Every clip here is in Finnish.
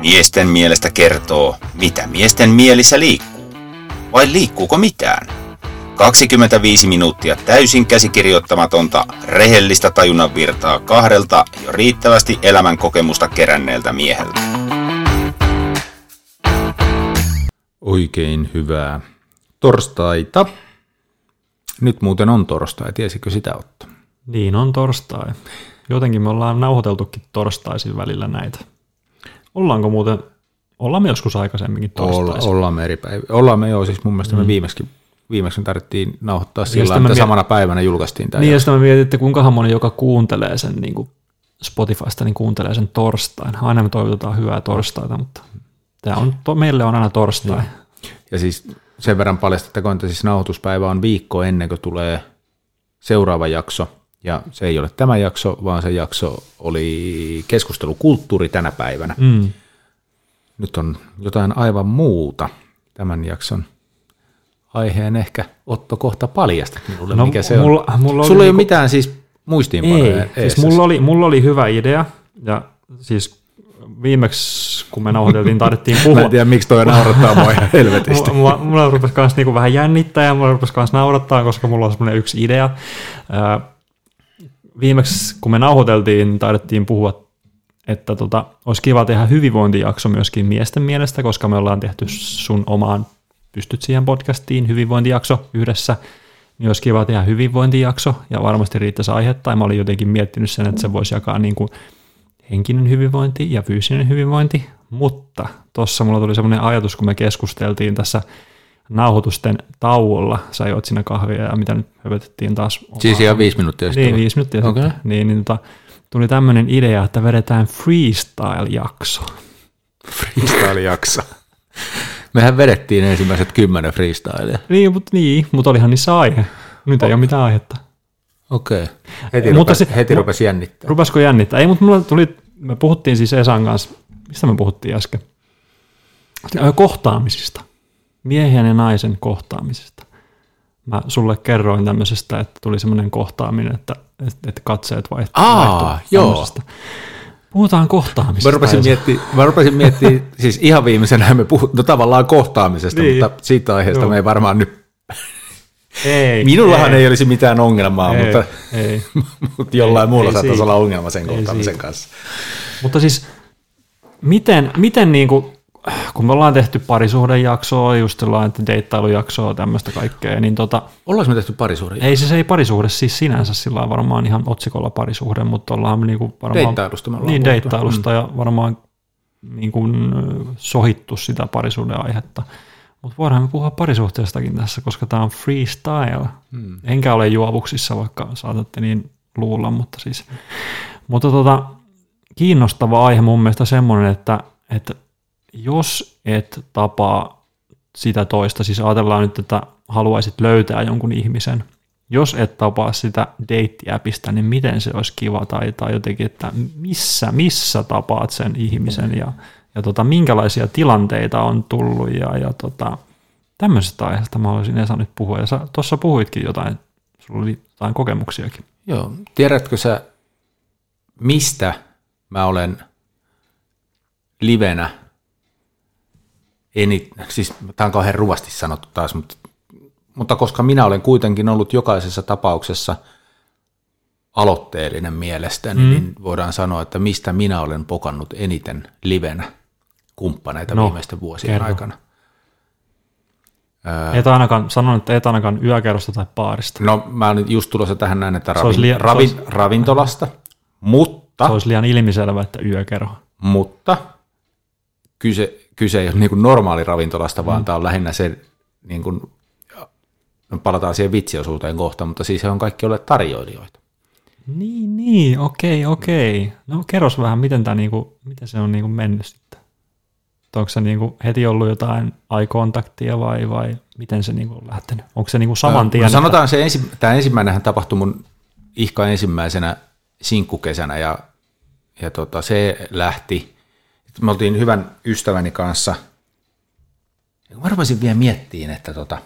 Miesten mielestä kertoo, mitä miesten mielissä liikkuu. Vai liikkuuko mitään? 25 minuuttia täysin käsikirjoittamatonta, rehellistä tajunnan virtaa kahdelta jo riittävästi elämän kokemusta keränneeltä mieheltä. Oikein hyvää torstaita. Nyt muuten on torstai, tiesikö sitä Otto? Niin on torstai. Jotenkin me ollaan nauhoiteltukin torstaisin välillä näitä. Ollaanko muuten, ollaan me joskus aikaisemminkin torstaisin? Olla, ollaan me eri päivä. Ollaan me joo, siis mun mielestä mm. me viimeksi, viimeksi tarvittiin nauhoittaa sillä että miet... samana päivänä julkaistiin tämä. Niin, ja sitten mä mietin, että kuinkahan moni, joka kuuntelee sen niin kuin Spotifysta, niin kuuntelee sen torstain. Aina me toivotetaan hyvää torstaita, mutta tämä on, to, meille on aina torstai. Niin. Ja siis sen verran paljastettakoon, että siis nauhoituspäivä on viikko ennen kuin tulee seuraava jakso. Ja se ei ole tämä jakso, vaan se jakso oli keskustelukulttuuri tänä päivänä. Mm. Nyt on jotain aivan muuta tämän jakson aiheen ehkä Otto kohta paljastat minulle, no, mikä se mulla, on. Mulla Sulla ei niinku... ole mitään siis muistiinpanoja Ei, siis mulla oli, mulla oli hyvä idea, ja siis viimeksi, kun me nauhoiteltiin, taidettiin puhua. Mä en tiedä, miksi toi naurattaa mua ihan helvetisti. mulla, mulla rupesi myös niinku vähän jännittää ja mulla rupesi myös naurattaa, koska mulla on semmoinen yksi idea. Viimeksi, kun me nauhoiteltiin, taidettiin puhua, että tota, olisi kiva tehdä hyvinvointijakso myöskin miesten mielestä, koska me ollaan tehty sun omaan Pystyt siihen podcastiin hyvinvointijakso yhdessä, niin olisi kiva tehdä hyvinvointijakso, ja varmasti riittäisi aihetta, ja mä olin jotenkin miettinyt sen, että se voisi jakaa niin kuin henkinen hyvinvointi ja fyysinen hyvinvointi, mutta tuossa mulla tuli semmoinen ajatus, kun me keskusteltiin tässä nauhoitusten tauolla, sä joit siinä kahvia ja mitä nyt höpötettiin taas. Siis ihan viisi minuuttia sitten? Niin, viisi minuuttia okay. sitten. Niin, niin tota, tuli tämmöinen idea, että vedetään freestyle-jakso. Freestyle-jakso. Mehän vedettiin ensimmäiset kymmenen freestyleja. Niin, mutta niin, mut olihan niissä aihe. Nyt ei ole mitään aihetta. Okei. Okay. Heti, mutta rupesi, heti rupesi jännittää. Rupesko jännittää? Ei, mutta mulla tuli, me puhuttiin siis Esan kanssa, mistä me puhuttiin äsken? Kohtaamisista. Miehen ja naisen kohtaamisesta. Mä sulle kerroin tämmöisestä, että tuli semmoinen kohtaaminen, että, että katseet vaihtuivat. Aa, joo. Puhutaan kohtaamisesta. Mä rupesin miettimään, mä rupesin miettimään siis ihan viimeisenä me puhutaan no tavallaan kohtaamisesta, niin. mutta siitä aiheesta Joo. me ei varmaan nyt ei, Minullahan ei. ei olisi mitään ongelmaa, ei, mutta, ei. mutta jollain ei, muulla saattaisi olla ongelma sen kohtaamisen kanssa. Mutta siis, miten, miten niin kuin, kun me ollaan tehty parisuhdejaksoa, just sellainen deittailujaksoa, tämmöistä kaikkea, niin tota... Ollaanko me tehty parisuhde? Ei se, se ei parisuhde siis sinänsä, sillä on varmaan ihan otsikolla parisuhde, mutta ollaan niinku varmaan... Deittailusta me ollaan Niin, deittailusta mm. ja varmaan niin kuin sohittu sitä parisuuden aihetta. Mutta voidaan me puhua parisuhteestakin tässä, koska tämä on freestyle. Hmm. Enkä ole juovuksissa, vaikka saatatte niin luulla, mutta siis. Mutta tota, kiinnostava aihe mun mielestä semmoinen, että, että jos et tapaa sitä toista, siis ajatellaan nyt, että haluaisit löytää jonkun ihmisen, jos et tapaa sitä deittiäpistä, niin miten se olisi kiva tai, tai jotenkin, että missä, missä tapaat sen ihmisen ja, ja tota, minkälaisia tilanteita on tullut ja, ja tota, tämmöisestä aiheesta mä olisin Esa nyt puhua. Ja tuossa puhuitkin jotain, sulla oli jotain kokemuksiakin. Joo, tiedätkö sä, mistä mä olen livenä eni, siis tämä on kauhean ruvasti sanottu taas, mutta, mutta koska minä olen kuitenkin ollut jokaisessa tapauksessa aloitteellinen mielestäni, mm. niin voidaan sanoa, että mistä minä olen pokannut eniten livenä kumppaneita no, viimeisten vuosien kerro. aikana. Et ainakaan, sanon, että et ainakaan yökerrosta tai baarista. No mä olen just tulossa tähän näin, että ravin, liian, ravin, olisi, ravintolasta, mutta... Se olisi liian ilmiselvä, että yökerho. Mutta kyse, kyse ei ole niin kuin normaali ravintolasta, vaan mm. tämä on lähinnä se, niin kuin, no palataan siihen vitsiosuuteen kohta, mutta siis se on kaikki olleet tarjoilijoita. Niin, niin, okei, okei. No kerros vähän, miten, tämä, niin kuin, miten se on niin kuin mennyt sitten? Onko se niin kuin heti ollut jotain eye-kontaktia vai, vai miten se niin kuin on lähtenyt? Onko se niin kuin saman tien? No, sanotaan se, ensi, tämä ensimmäinen tapahtui mun ihka ensimmäisenä sinkkukesänä ja, ja tota, se lähti – me oltiin hyvän ystäväni kanssa. Mä rupesin vielä miettiin, että tota,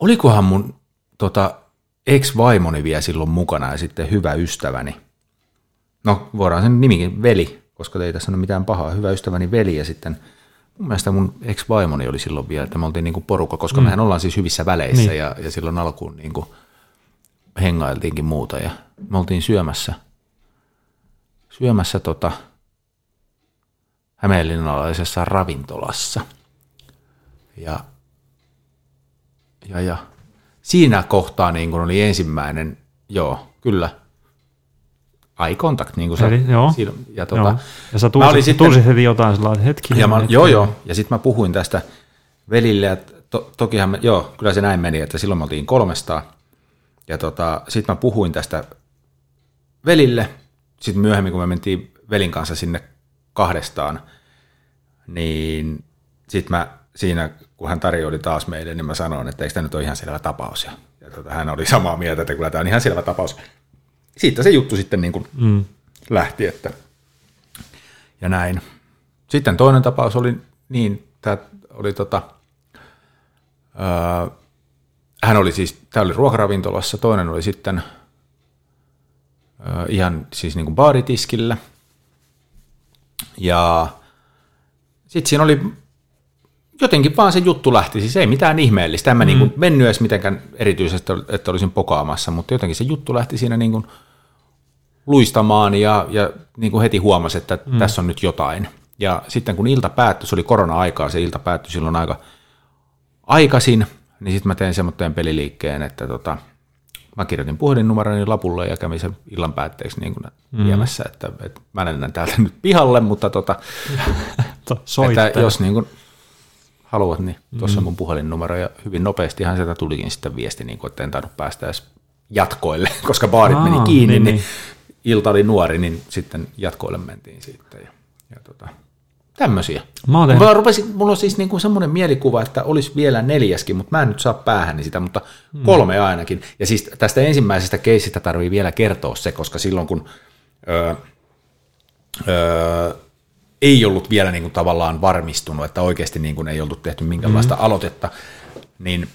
olikohan mun tota, ex-vaimoni vielä silloin mukana ja sitten hyvä ystäväni. No, voidaan sen nimikin, veli, koska ei tässä ole mitään pahaa. Hyvä ystäväni veli ja sitten mun mielestä mun ex-vaimoni oli silloin vielä, että me oltiin niin kuin porukka, koska mm. mehän ollaan siis hyvissä väleissä niin. ja, ja silloin alkuun niin kuin hengailtiinkin muuta ja me oltiin syömässä, syömässä tota, Hämeenlinnalaisessa ravintolassa. Ja, ja, ja siinä kohtaa niin kun oli ensimmäinen, joo, kyllä, eye contact, niin kuin sä, Eli, joo. Siinä, ja, tota, Joo. Ja sä tunsit, sitten- tunsit heti jotain sellainen, hetki. ja mä, hetki. joo, joo. Ja sitten mä puhuin tästä velille, että to, tokihan me, joo, kyllä se näin meni, että silloin me oltiin kolmestaan. Ja tota, sitten mä puhuin tästä velille. Sitten myöhemmin, kun me mentiin velin kanssa sinne kahdestaan, niin sitten mä siinä, kun hän tarjoili taas meille, niin mä sanoin, että eikö tämä nyt ole ihan selvä tapaus. Ja, ja tota, hän oli samaa mieltä, että kyllä tämä on ihan selvä tapaus. Siitä se juttu sitten niin kuin Mm. lähti, että ja näin. Sitten toinen tapaus oli niin, tämä oli tota, öö, hän oli siis, tämä oli ruokaravintolassa, toinen oli sitten öö, ihan siis niin kuin baaritiskillä. Ja sitten siinä oli jotenkin vaan se juttu lähti, siis ei mitään ihmeellistä, en mä mm. niin kuin mennyt edes mitenkään erityisesti, että olisin pokaamassa, mutta jotenkin se juttu lähti siinä niin kuin luistamaan ja, ja niin kuin heti huomasi, että mm. tässä on nyt jotain. Ja sitten kun ilta päättyi, se oli korona-aikaa, se ilta päättyi silloin aika aikaisin, niin sitten mä tein semmoinen peliliikkeen, että tota, kirjoitin puhelinnumeroni lapulle ja kävin sen illan päätteeksi niin kuin mm. viemässä, että, että mä lennän täältä nyt pihalle, mutta tota, että jos niin kuin haluat, niin tuossa on mun puhelinnumero ja hyvin nopeastihan sieltä tulikin sitten viesti, niin kuin, että en tainnut päästä edes jatkoille, koska baarit Aa, meni kiinni, niin, niin, niin. niin ilta oli nuori, niin sitten jatkoille mentiin sitten. Ja, ja tota, tämmöisiä. Mä oon tehnyt- Mulla, rupesin, mulla on siis niin kuin semmoinen mielikuva, että olisi vielä neljäskin, mutta mä en nyt saa päähäni sitä, mutta Hmm. kolme ainakin. Ja siis tästä ensimmäisestä keisistä tarvii vielä kertoa se, koska silloin kun öö, öö, ei ollut vielä niin kuin tavallaan varmistunut, että oikeasti niin kuin ei oltu tehty minkäänlaista mm. aloitetta, niin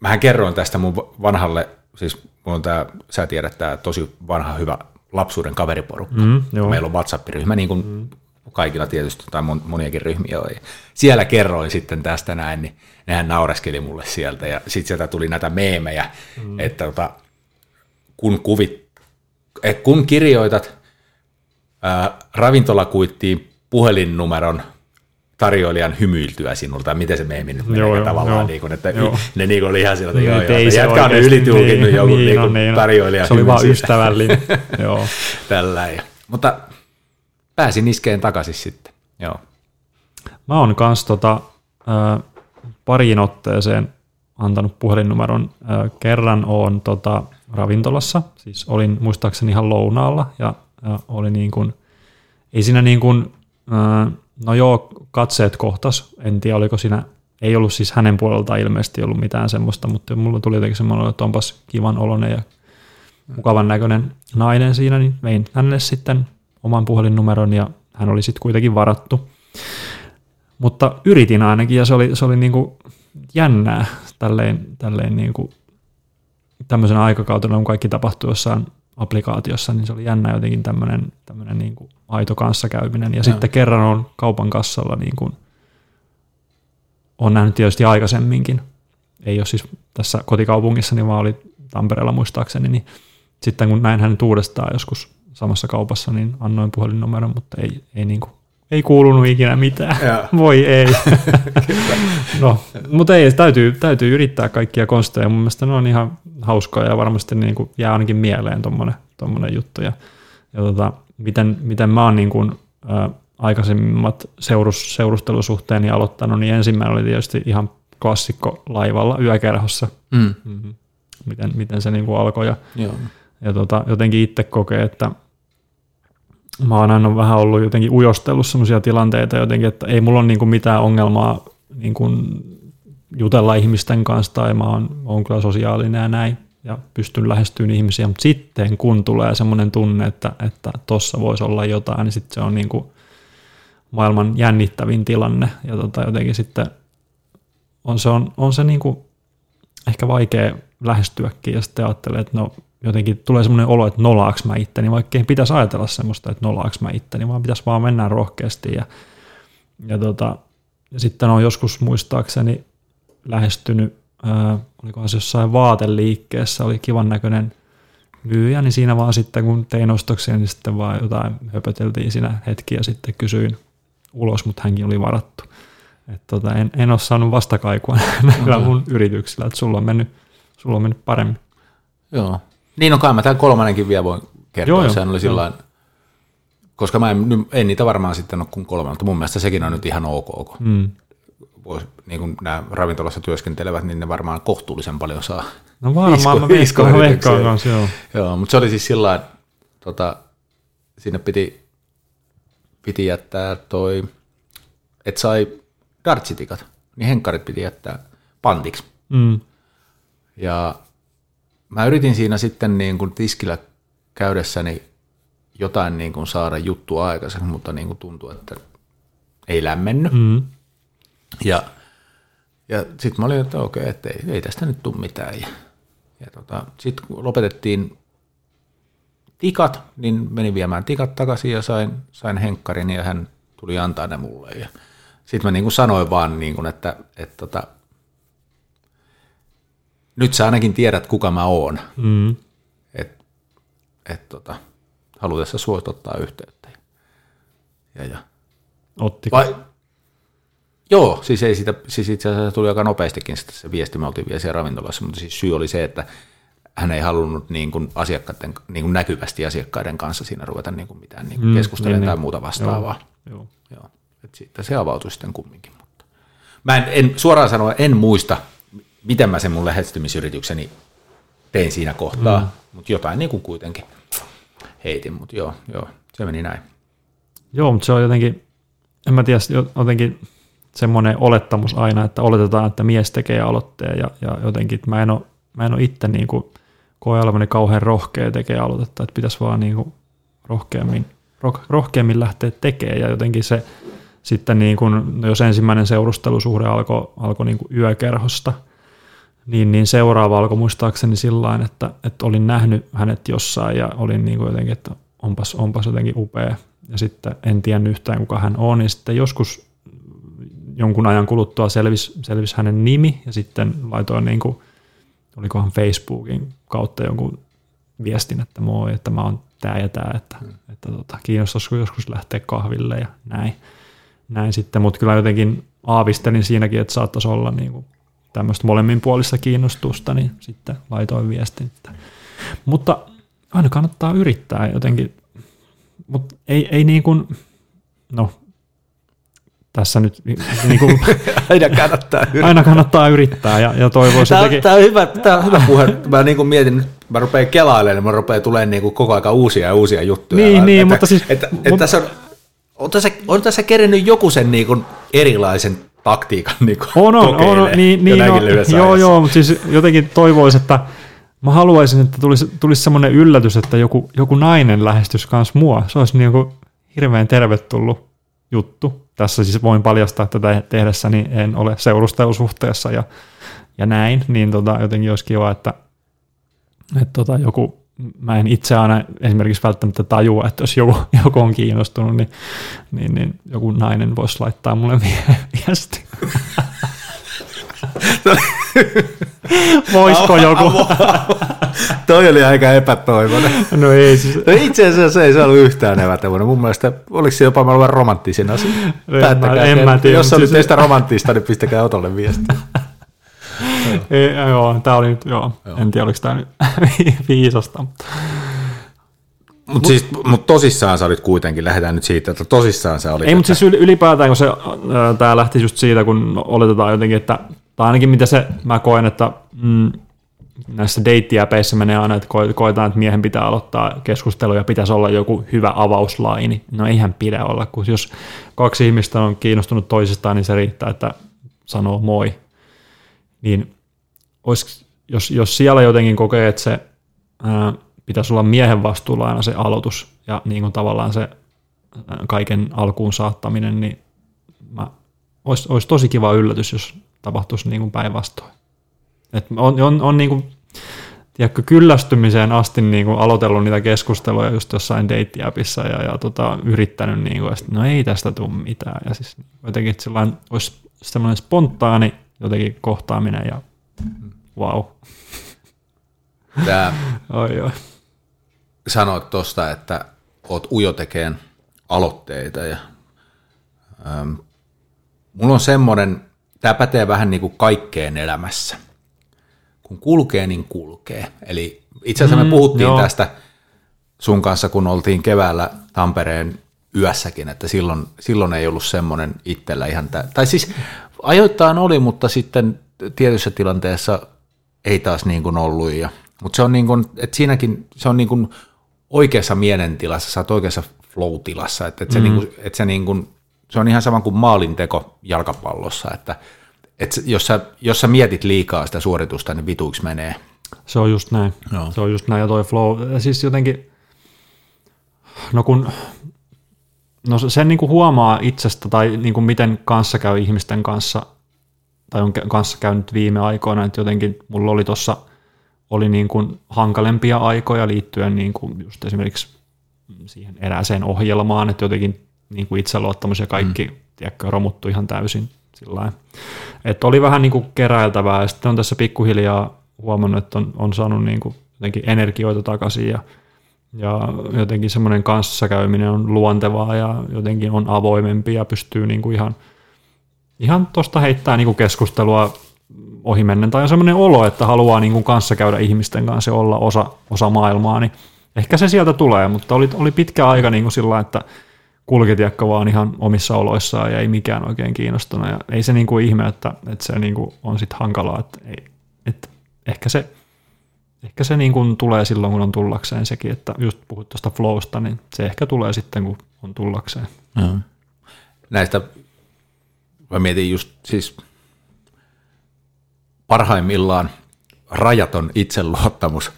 mähän kerroin tästä mun vanhalle, siis mulla on tämä, sä tiedät, tämä tosi vanha hyvä lapsuuden kaveriporukka. Mm, joo. Meillä on WhatsApp-ryhmä, niin kuin mm. Kaikilla tietysti, tai mon, moniakin ryhmiä on. Ja siellä kerroin sitten tästä näin, niin nehän naureskeli mulle sieltä, ja sitten sieltä tuli näitä meemejä, mm. että tota, kun, kuvit, eh, kun kirjoitat ää, ravintolakuittiin puhelinnumeron tarjoilijan hymyiltyä sinulta, miten se meemi nyt menee Joo, joo, tavallaan, joo. niin kuin, että Joo. ne niin kuin oli ihan sillä, että Niin, joo, joo, että jätkä on ylitulkinnut niin, joku niin, niin, niin, tarjoilija Se oli vaan ystävällinen. Joo. Tällä ei. Mutta pääsin iskeen takaisin sitten. Joo. Mä oon kans tota, ö, pariin otteeseen antanut puhelinnumeron. Ö, kerran oon tota, ravintolassa, siis olin muistaakseni ihan lounaalla ja, ja oli niin kuin, ei siinä niin kuin, ö, no joo, katseet kohtas, en tiedä oliko siinä, ei ollut siis hänen puoleltaan ilmeisesti ollut mitään semmoista, mutta mulla tuli jotenkin semmoinen, että onpas kivan oloinen ja mukavan näköinen nainen siinä, niin vein hänelle sitten oman puhelinnumeron ja hän oli sitten kuitenkin varattu. Mutta yritin ainakin ja se oli, se oli niin kuin jännää tälleen, tälleen niin kuin tämmöisenä aikakautena, kun kaikki tapahtui jossain applikaatiossa, niin se oli jännä jotenkin tämmöinen, tämmöinen niin kuin aito kanssakäyminen. Ja sitten kerran on kaupan kassalla niin kuin, on nähnyt tietysti aikaisemminkin, ei ole siis tässä kotikaupungissani, vaan oli Tampereella muistaakseni, niin sitten kun näin hänet uudestaan joskus samassa kaupassa, niin annoin puhelinnumeron, mutta ei, ei, niin kuin, ei kuulunut ikinä mitään. Joo. Voi ei. no, mutta ei, täytyy, täytyy yrittää kaikkia konsteja. Mun mielestä ne on ihan hauskoja ja varmasti niin kuin jää ainakin mieleen tommonen juttu. Ja, ja tota, miten, miten mä oon niin kuin, ä, aikaisemmat seurus, seurustelusuhteeni aloittanut, niin ensimmäinen oli tietysti ihan klassikko laivalla yökerhossa, Mm. mm-hmm. miten, miten se niin kuin alkoi. Ja, Joo. ja tota, jotenkin itse kokee, että mä oon aina vähän ollut jotenkin ujostellut sellaisia tilanteita jotenkin, että ei mulla ole niin kuin mitään ongelmaa niin kuin jutella ihmisten kanssa tai mä oon, oon kyllä sosiaalinen ja näin ja pystyn lähestymään ihmisiä, mutta sitten kun tulee semmoinen tunne, että että voisi olla jotain, niin sitten se on niin kuin maailman jännittävin tilanne ja tota, jotenkin sitten on se, on, on se niin kuin ehkä vaikea lähestyäkin ja sitten ajattelee, että no jotenkin tulee semmoinen olo, että nolaaks mä itteni, vaikka ei pitäisi ajatella semmoista, että nolaaks mä itteni, vaan pitäisi vaan mennä rohkeasti. Ja, ja, tota, ja sitten on joskus muistaakseni lähestynyt, ää, olikohan se jossain vaateliikkeessä, oli kivan näköinen myyjä, niin siinä vaan sitten kun tein ostoksia, niin sitten vaan jotain höpöteltiin siinä hetki ja sitten kysyin ulos, mutta hänkin oli varattu. Et tota, en, en ole saanut vastakaikua näillä mun yrityksillä, että sulla on mennyt, sulla on mennyt paremmin. Joo. Niin on kai mä tämän kolmannenkin vielä voin kertoa. Joo, Sehän oli sillain, koska mä en, en, niitä varmaan sitten ole kuin kolme, mutta mun mielestä sekin on nyt ihan ok. Kun Mm. vois, niin kuin nämä ravintolassa työskentelevät, niin ne varmaan kohtuullisen paljon saa. No varmaan mä veikkaan, veikkaan kanssa, joo. Joo, mutta se oli siis sillä tota, sinne piti, piti jättää toi, että sai dartsitikat, niin henkkarit piti jättää pantiksi. Mm. Ja mä yritin siinä sitten niin kuin tiskillä käydessäni jotain niin kuin saada juttua aikaiseksi, mutta niin kuin tuntui, että ei lämmennyt. Mm. Ja, ja sitten mä olin, että okei, että ei, ei tästä nyt tule mitään. Ja, ja tota, sitten kun lopetettiin tikat, niin menin viemään tikat takaisin ja sain, sain henkkarin ja hän tuli antaa ne mulle. Ja sitten mä niin kuin sanoin vaan, niin kuin, että, että tota, nyt sä ainakin tiedät, kuka mä oon. Mm. Että et, tota, halutessa suosit ottaa yhteyttä. Ja, ja. Otti. Vai, joo, siis, ei sitä, siis itse asiassa tuli aika nopeastikin sitten se viesti, me oltiin vielä siellä ravintolassa, mutta siis syy oli se, että hän ei halunnut niin kuin asiakkaiden, niin kuin näkyvästi asiakkaiden kanssa siinä ruveta niin kuin mitään niin kuin Mm, keskustelemaan niin, tai niin. muuta vastaavaa. Joo. Joo. Et siitä se avautui sitten kumminkin. Mutta. Mä en, en, suoraan sanoen en muista, miten mä sen mun lähestymisyritykseni tein siinä kohtaa, mm. mutta jotain niin kuin kuitenkin heitin, mutta joo, joo, se meni näin. Joo, mutta se on jotenkin, en mä tiedä, jotenkin semmoinen olettamus aina, että oletetaan, että mies tekee aloitteen ja, ja jotenkin, että mä en ole, mä en ole itse niin kuin, koe olevani kauhean rohkea tekee aloitetta, että pitäisi vaan niin kuin rohkeammin, roh, rohkeammin lähteä tekemään ja jotenkin se sitten niin kuin, no jos ensimmäinen seurustelusuhde alkoi alko niin kuin yökerhosta, niin, niin seuraava alkoi muistaakseni sillä että, että olin nähnyt hänet jossain ja olin niin kuin jotenkin, että onpas, onpas jotenkin upea. Ja sitten en tiennyt yhtään kuka hän on, niin sitten joskus jonkun ajan kuluttua selvisi, selvisi hänen nimi ja sitten laitoin niin kuin, olikohan Facebookin kautta jonkun viestin, että moi, että mä oon tää ja tää, että, hmm. että tota, kiinnostaisiko joskus lähteä kahville ja näin. näin sitten, mutta kyllä jotenkin aavistelin siinäkin, että saattaisi olla niin kuin tämmöistä molemminpuolista kiinnostusta, niin sitten laitoin viestin. Että. Mutta aina kannattaa yrittää jotenkin, mutta ei, ei niin kuin, no tässä nyt niin kuin, Aina kannattaa yrittää. aina kannattaa yrittää ja, ja toivoisin Tämä, jotenkin, tämä, on hyvä, tämä on hyvä puhe. Mä niin kuin mietin, nyt mä rupean kelailemaan, mä rupean tulemaan niin kuin koko aika uusia ja uusia juttuja. Niin, että, niin, että, mutta siis- Että, että, mutta- tässä on, on, tässä, on tässä kerennyt joku sen niin kuin erilaisen taktiikan niin On, on, on, niin, niin no, joo, joo, mutta siis jotenkin toivoisin, että mä haluaisin, että tulisi, tulisi semmoinen yllätys, että joku, joku nainen lähestyisi myös mua. Se olisi niin kuin hirveän tervetullut juttu. Tässä siis voin paljastaa, että tätä tehdessäni en ole seurustelusuhteessa ja, ja näin, niin tota, jotenkin olisi kiva, että, että tota, joku, mä en itse aina esimerkiksi välttämättä tajua, että jos joku, joku on kiinnostunut, niin, niin, niin joku nainen voisi laittaa mulle vie- viesti. Voisiko joku? Toi oli aika epätoivoinen. No ei siis. No itse asiassa se ei se ollut yhtään epätoivoinen. Mun mielestä oliko se jopa maailman romanttisin asia. mä- Päättäkää, en mä tiedä, jos oli siis- teistä romanttista, niin pistäkää Otolle viesti. Ei, joo, tää oli nyt, joo. joo. En tiedä, oliko tää nyt viisasta. mutta- Mutta siis, mut tosissaan sä olit kuitenkin, lähdetään nyt siitä, että tosissaan sä olit. Ei, mutta siis yl- ylipäätään, kun se, tämä lähti just siitä, kun oletetaan jotenkin, että, tai ainakin mitä se, mä koen, että mm, näissä deittijäpeissä menee aina, että ko- koetaan, että miehen pitää aloittaa keskustelu ja pitäisi olla joku hyvä avauslaini. No eihän pidä olla, kun jos kaksi ihmistä on kiinnostunut toisistaan, niin se riittää, että sanoo moi. Niin olis, jos, jos siellä jotenkin kokee, että se ää, pitäisi olla miehen vastuulla aina se aloitus ja niin kuin tavallaan se ää, kaiken alkuun saattaminen, niin mä, olisi, olisi tosi kiva yllätys, jos tapahtuisi niin kuin päinvastoin. Et on, on, on niin kuin, tiedätkö, kyllästymiseen asti niin kuin aloitellut niitä keskusteluja just jossain deittiäpissä ja, ja tota, yrittänyt, niin kuin, että no ei tästä tule mitään. Ja siis jotenkin sellainen, olisi semmoinen spontaani jotenkin kohtaaminen ja wow. Tämä Oi, oi. sanoit tuosta, että oot ujo tekeen aloitteita ja ähm, mulla on semmoinen, tämä pätee vähän niin kuin kaikkeen elämässä. Kun kulkee, niin kulkee. Eli itse asiassa me Mm, puhuttiin joo. tästä sun kanssa, kun oltiin keväällä Tampereen yössäkin, että silloin, silloin ei ollut semmoinen itsellä ihan, tä- tai siis ajoittain oli, mutta sitten tietyssä tilanteessa ei taas niin kuin ollut. Ja, mutta se on niin kuin, että siinäkin se on niin kuin oikeassa mielentilassa, sä oot oikeassa flow-tilassa, että, että, se, niin kuin, että se, niin kuin, se on ihan sama kuin maalinteko jalkapallossa, että, että jos, sä, jos sä mietit liikaa sitä suoritusta, niin vituiksi menee. Se on just näin. Joo. Se on just näin ja toi flow. Siis jotenkin, no kun, no sen niin kuin huomaa itsestä tai niin kuin miten kanssa käy ihmisten kanssa, tai on kanssa käynyt viime aikoina, että jotenkin mulla oli tuossa, oli niin kuin hankalempia aikoja liittyen niin kuin just esimerkiksi siihen erääseen ohjelmaan, että jotenkin niin kuin itseluottamus ja kaikki, mm. tiedätkö, romuttu ihan täysin sillä. Että oli vähän niin kuin keräiltävää, ja sitten on tässä pikkuhiljaa huomannut, että on, on saanut niin kuin jotenkin energioita takaisin, ja, ja jotenkin semmoinen kanssakäyminen on luontevaa, ja jotenkin on avoimempi, ja pystyy niin kuin ihan, ihan tuosta heittää niin kuin keskustelua ohimennen, tai on semmoinen olo, että haluaa niin kuin kanssa käydä ihmisten kanssa ja olla osa, osa maailmaa, niin ehkä se sieltä tulee, mutta oli, oli pitkä aika niin kuin sillä, että kulki tiekka vaan ihan omissa oloissaan ja ei mikään oikein kiinnostunut. Ja ei se niin kuin ihme, että, että se niin kuin on sitten hankalaa, että, ei, että ehkä se, ehkä se niin kuin tulee silloin, kun on tullakseen sekin, että just puhut tuosta flowsta, niin se ehkä tulee sitten, kun on tullakseen. Näistä mä mietin just siis parhaimmillaan rajaton itseluottamus.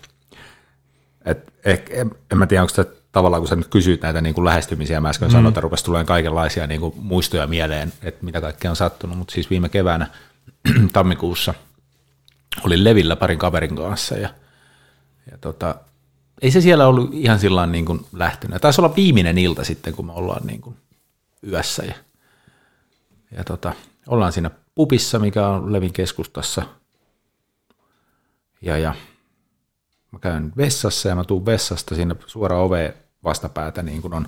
Et ehkä, en, en mä tiedä, onko se tavallaan, kun sä nyt kysyit näitä niin kuin lähestymisiä, mä äsken mm. sanoin, että rupesi tulemaan kaikenlaisia niin kuin muistoja mieleen, että mitä kaikkea on sattunut, mutta siis viime keväänä tammikuussa olin Levillä parin kaverin kanssa ja, ja tota, ei se siellä ollut ihan sillä niin kuin lähtenyt. Taisi olla viimeinen ilta sitten, kun me ollaan niin kuin yössä ja, ja tota, ollaan siinä pupissa, mikä on Levin keskustassa ja, ja mä käyn vessassa ja mä tuun vessasta sinne suora ove vastapäätä, niin kun on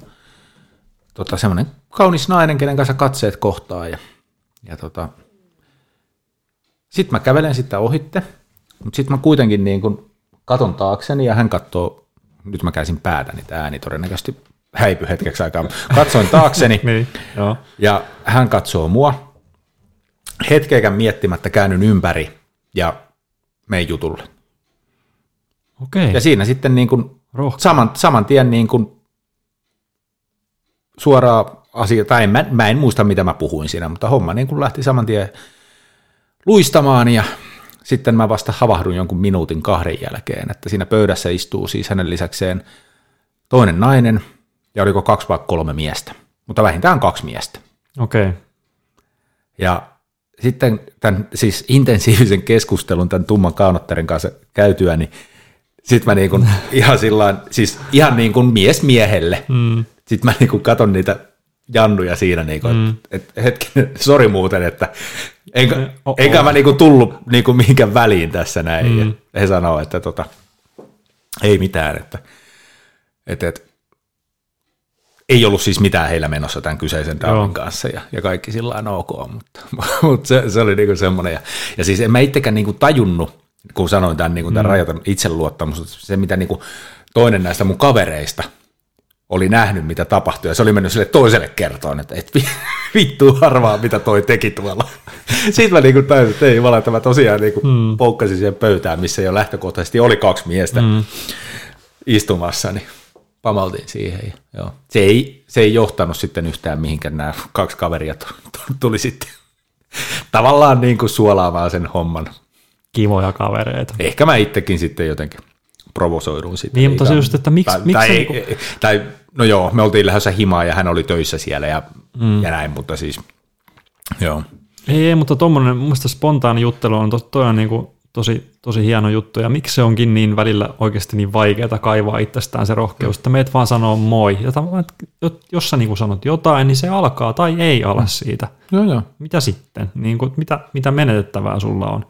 tota, semmoinen kaunis nainen, kenen kanssa katseet kohtaa. Ja, ja tota, sitten mä kävelen sitä ohitte, mutta sitten mä kuitenkin niin kun katon taakseni ja hän katsoo, nyt mä käsin päätä, niin tämä ääni todennäköisesti häipy hetkeksi aikaa. Katsoin taakseni Niin, joo. ja hän katsoo mua. Hetkeäkään miettimättä käännyn ympäri ja menen jutulle. Okei. Ja siinä sitten niin kuin saman, saman tien niin kuin suoraa asia, tai en, mä, mä en muista mitä mä puhuin siinä, mutta homma niin kuin lähti saman tien luistamaan ja sitten mä vasta havahdun jonkun minuutin kahden jälkeen, että siinä pöydässä istuu siis hänen lisäkseen toinen nainen ja oliko kaksi vai kolme miestä, mutta vähintään kaksi miestä. Okei. Ja sitten tämän siis intensiivisen keskustelun tämän tumman kaunottarin kanssa käytyä, niin sitten mä niin kuin ihan sillain, siis ihan niin kuin mies miehelle. Mm. Sitten mä niin kuin katon niitä jannuja siinä, niin kuin, mm. että et, hetkinen, sori muuten, että enkä, Oh-oh. enkä mä niin kuin tullut niin kuin mihinkään väliin tässä näin. Mm. Ja he sanoo, että tota, ei mitään, että, että, että ei ollut siis mitään heillä menossa tämän kyseisen damin kanssa ja, ja kaikki sillä lailla ok, mutta, mutta se, se, oli niinku semmoinen. Ja, ja siis en mä itsekään niinku tajunnut, kun sanoin tämän, niinku, tämän mm. rajoitan itseluottamus, se mitä niinku toinen näistä mun kavereista oli nähnyt, mitä tapahtui, ja se oli mennyt sille toiselle kertoon, että et vi- vittu harvaa, mitä toi teki tuolla. Sitten mä niinku tajusin, että ei jumala, että mä tosiaan niinku mm. poukkasin siihen pöytään, missä jo lähtökohtaisesti oli kaksi miestä mm. istumassa, niin pamaltiin siihen. Ja, joo. Se, ei, se ei johtanut sitten yhtään mihinkään nämä kaksi kaveria tu- tu- tuli sitten tavallaan niin kuin suolaamaan sen homman. Kivoja kavereita. Ehkä mä itsekin sitten jotenkin provosoiduin sitten. Niin, mutta se just, että miksi- tai, miksi tai, ei- niinku- tai, no joo, me oltiin lähdössä himaan ja hän oli töissä siellä ja, mm. ja näin, mutta siis joo. Ei, ei mutta tuommoinen, mun mielestä spontaani juttelu on, to, toi on niinku, tosi, tosi hieno juttu. Ja miksi se onkin niin välillä oikeasti niin vaikeaa kaivaa itsestään se rohkeus, että meet vaan sanoo moi. Ja tavallaan, että jos sä niin sanot jotain, niin se alkaa tai ei ala siitä. Joo, joo. Mitä sitten? Niin kuin, mitä, mitä menetettävää sulla on?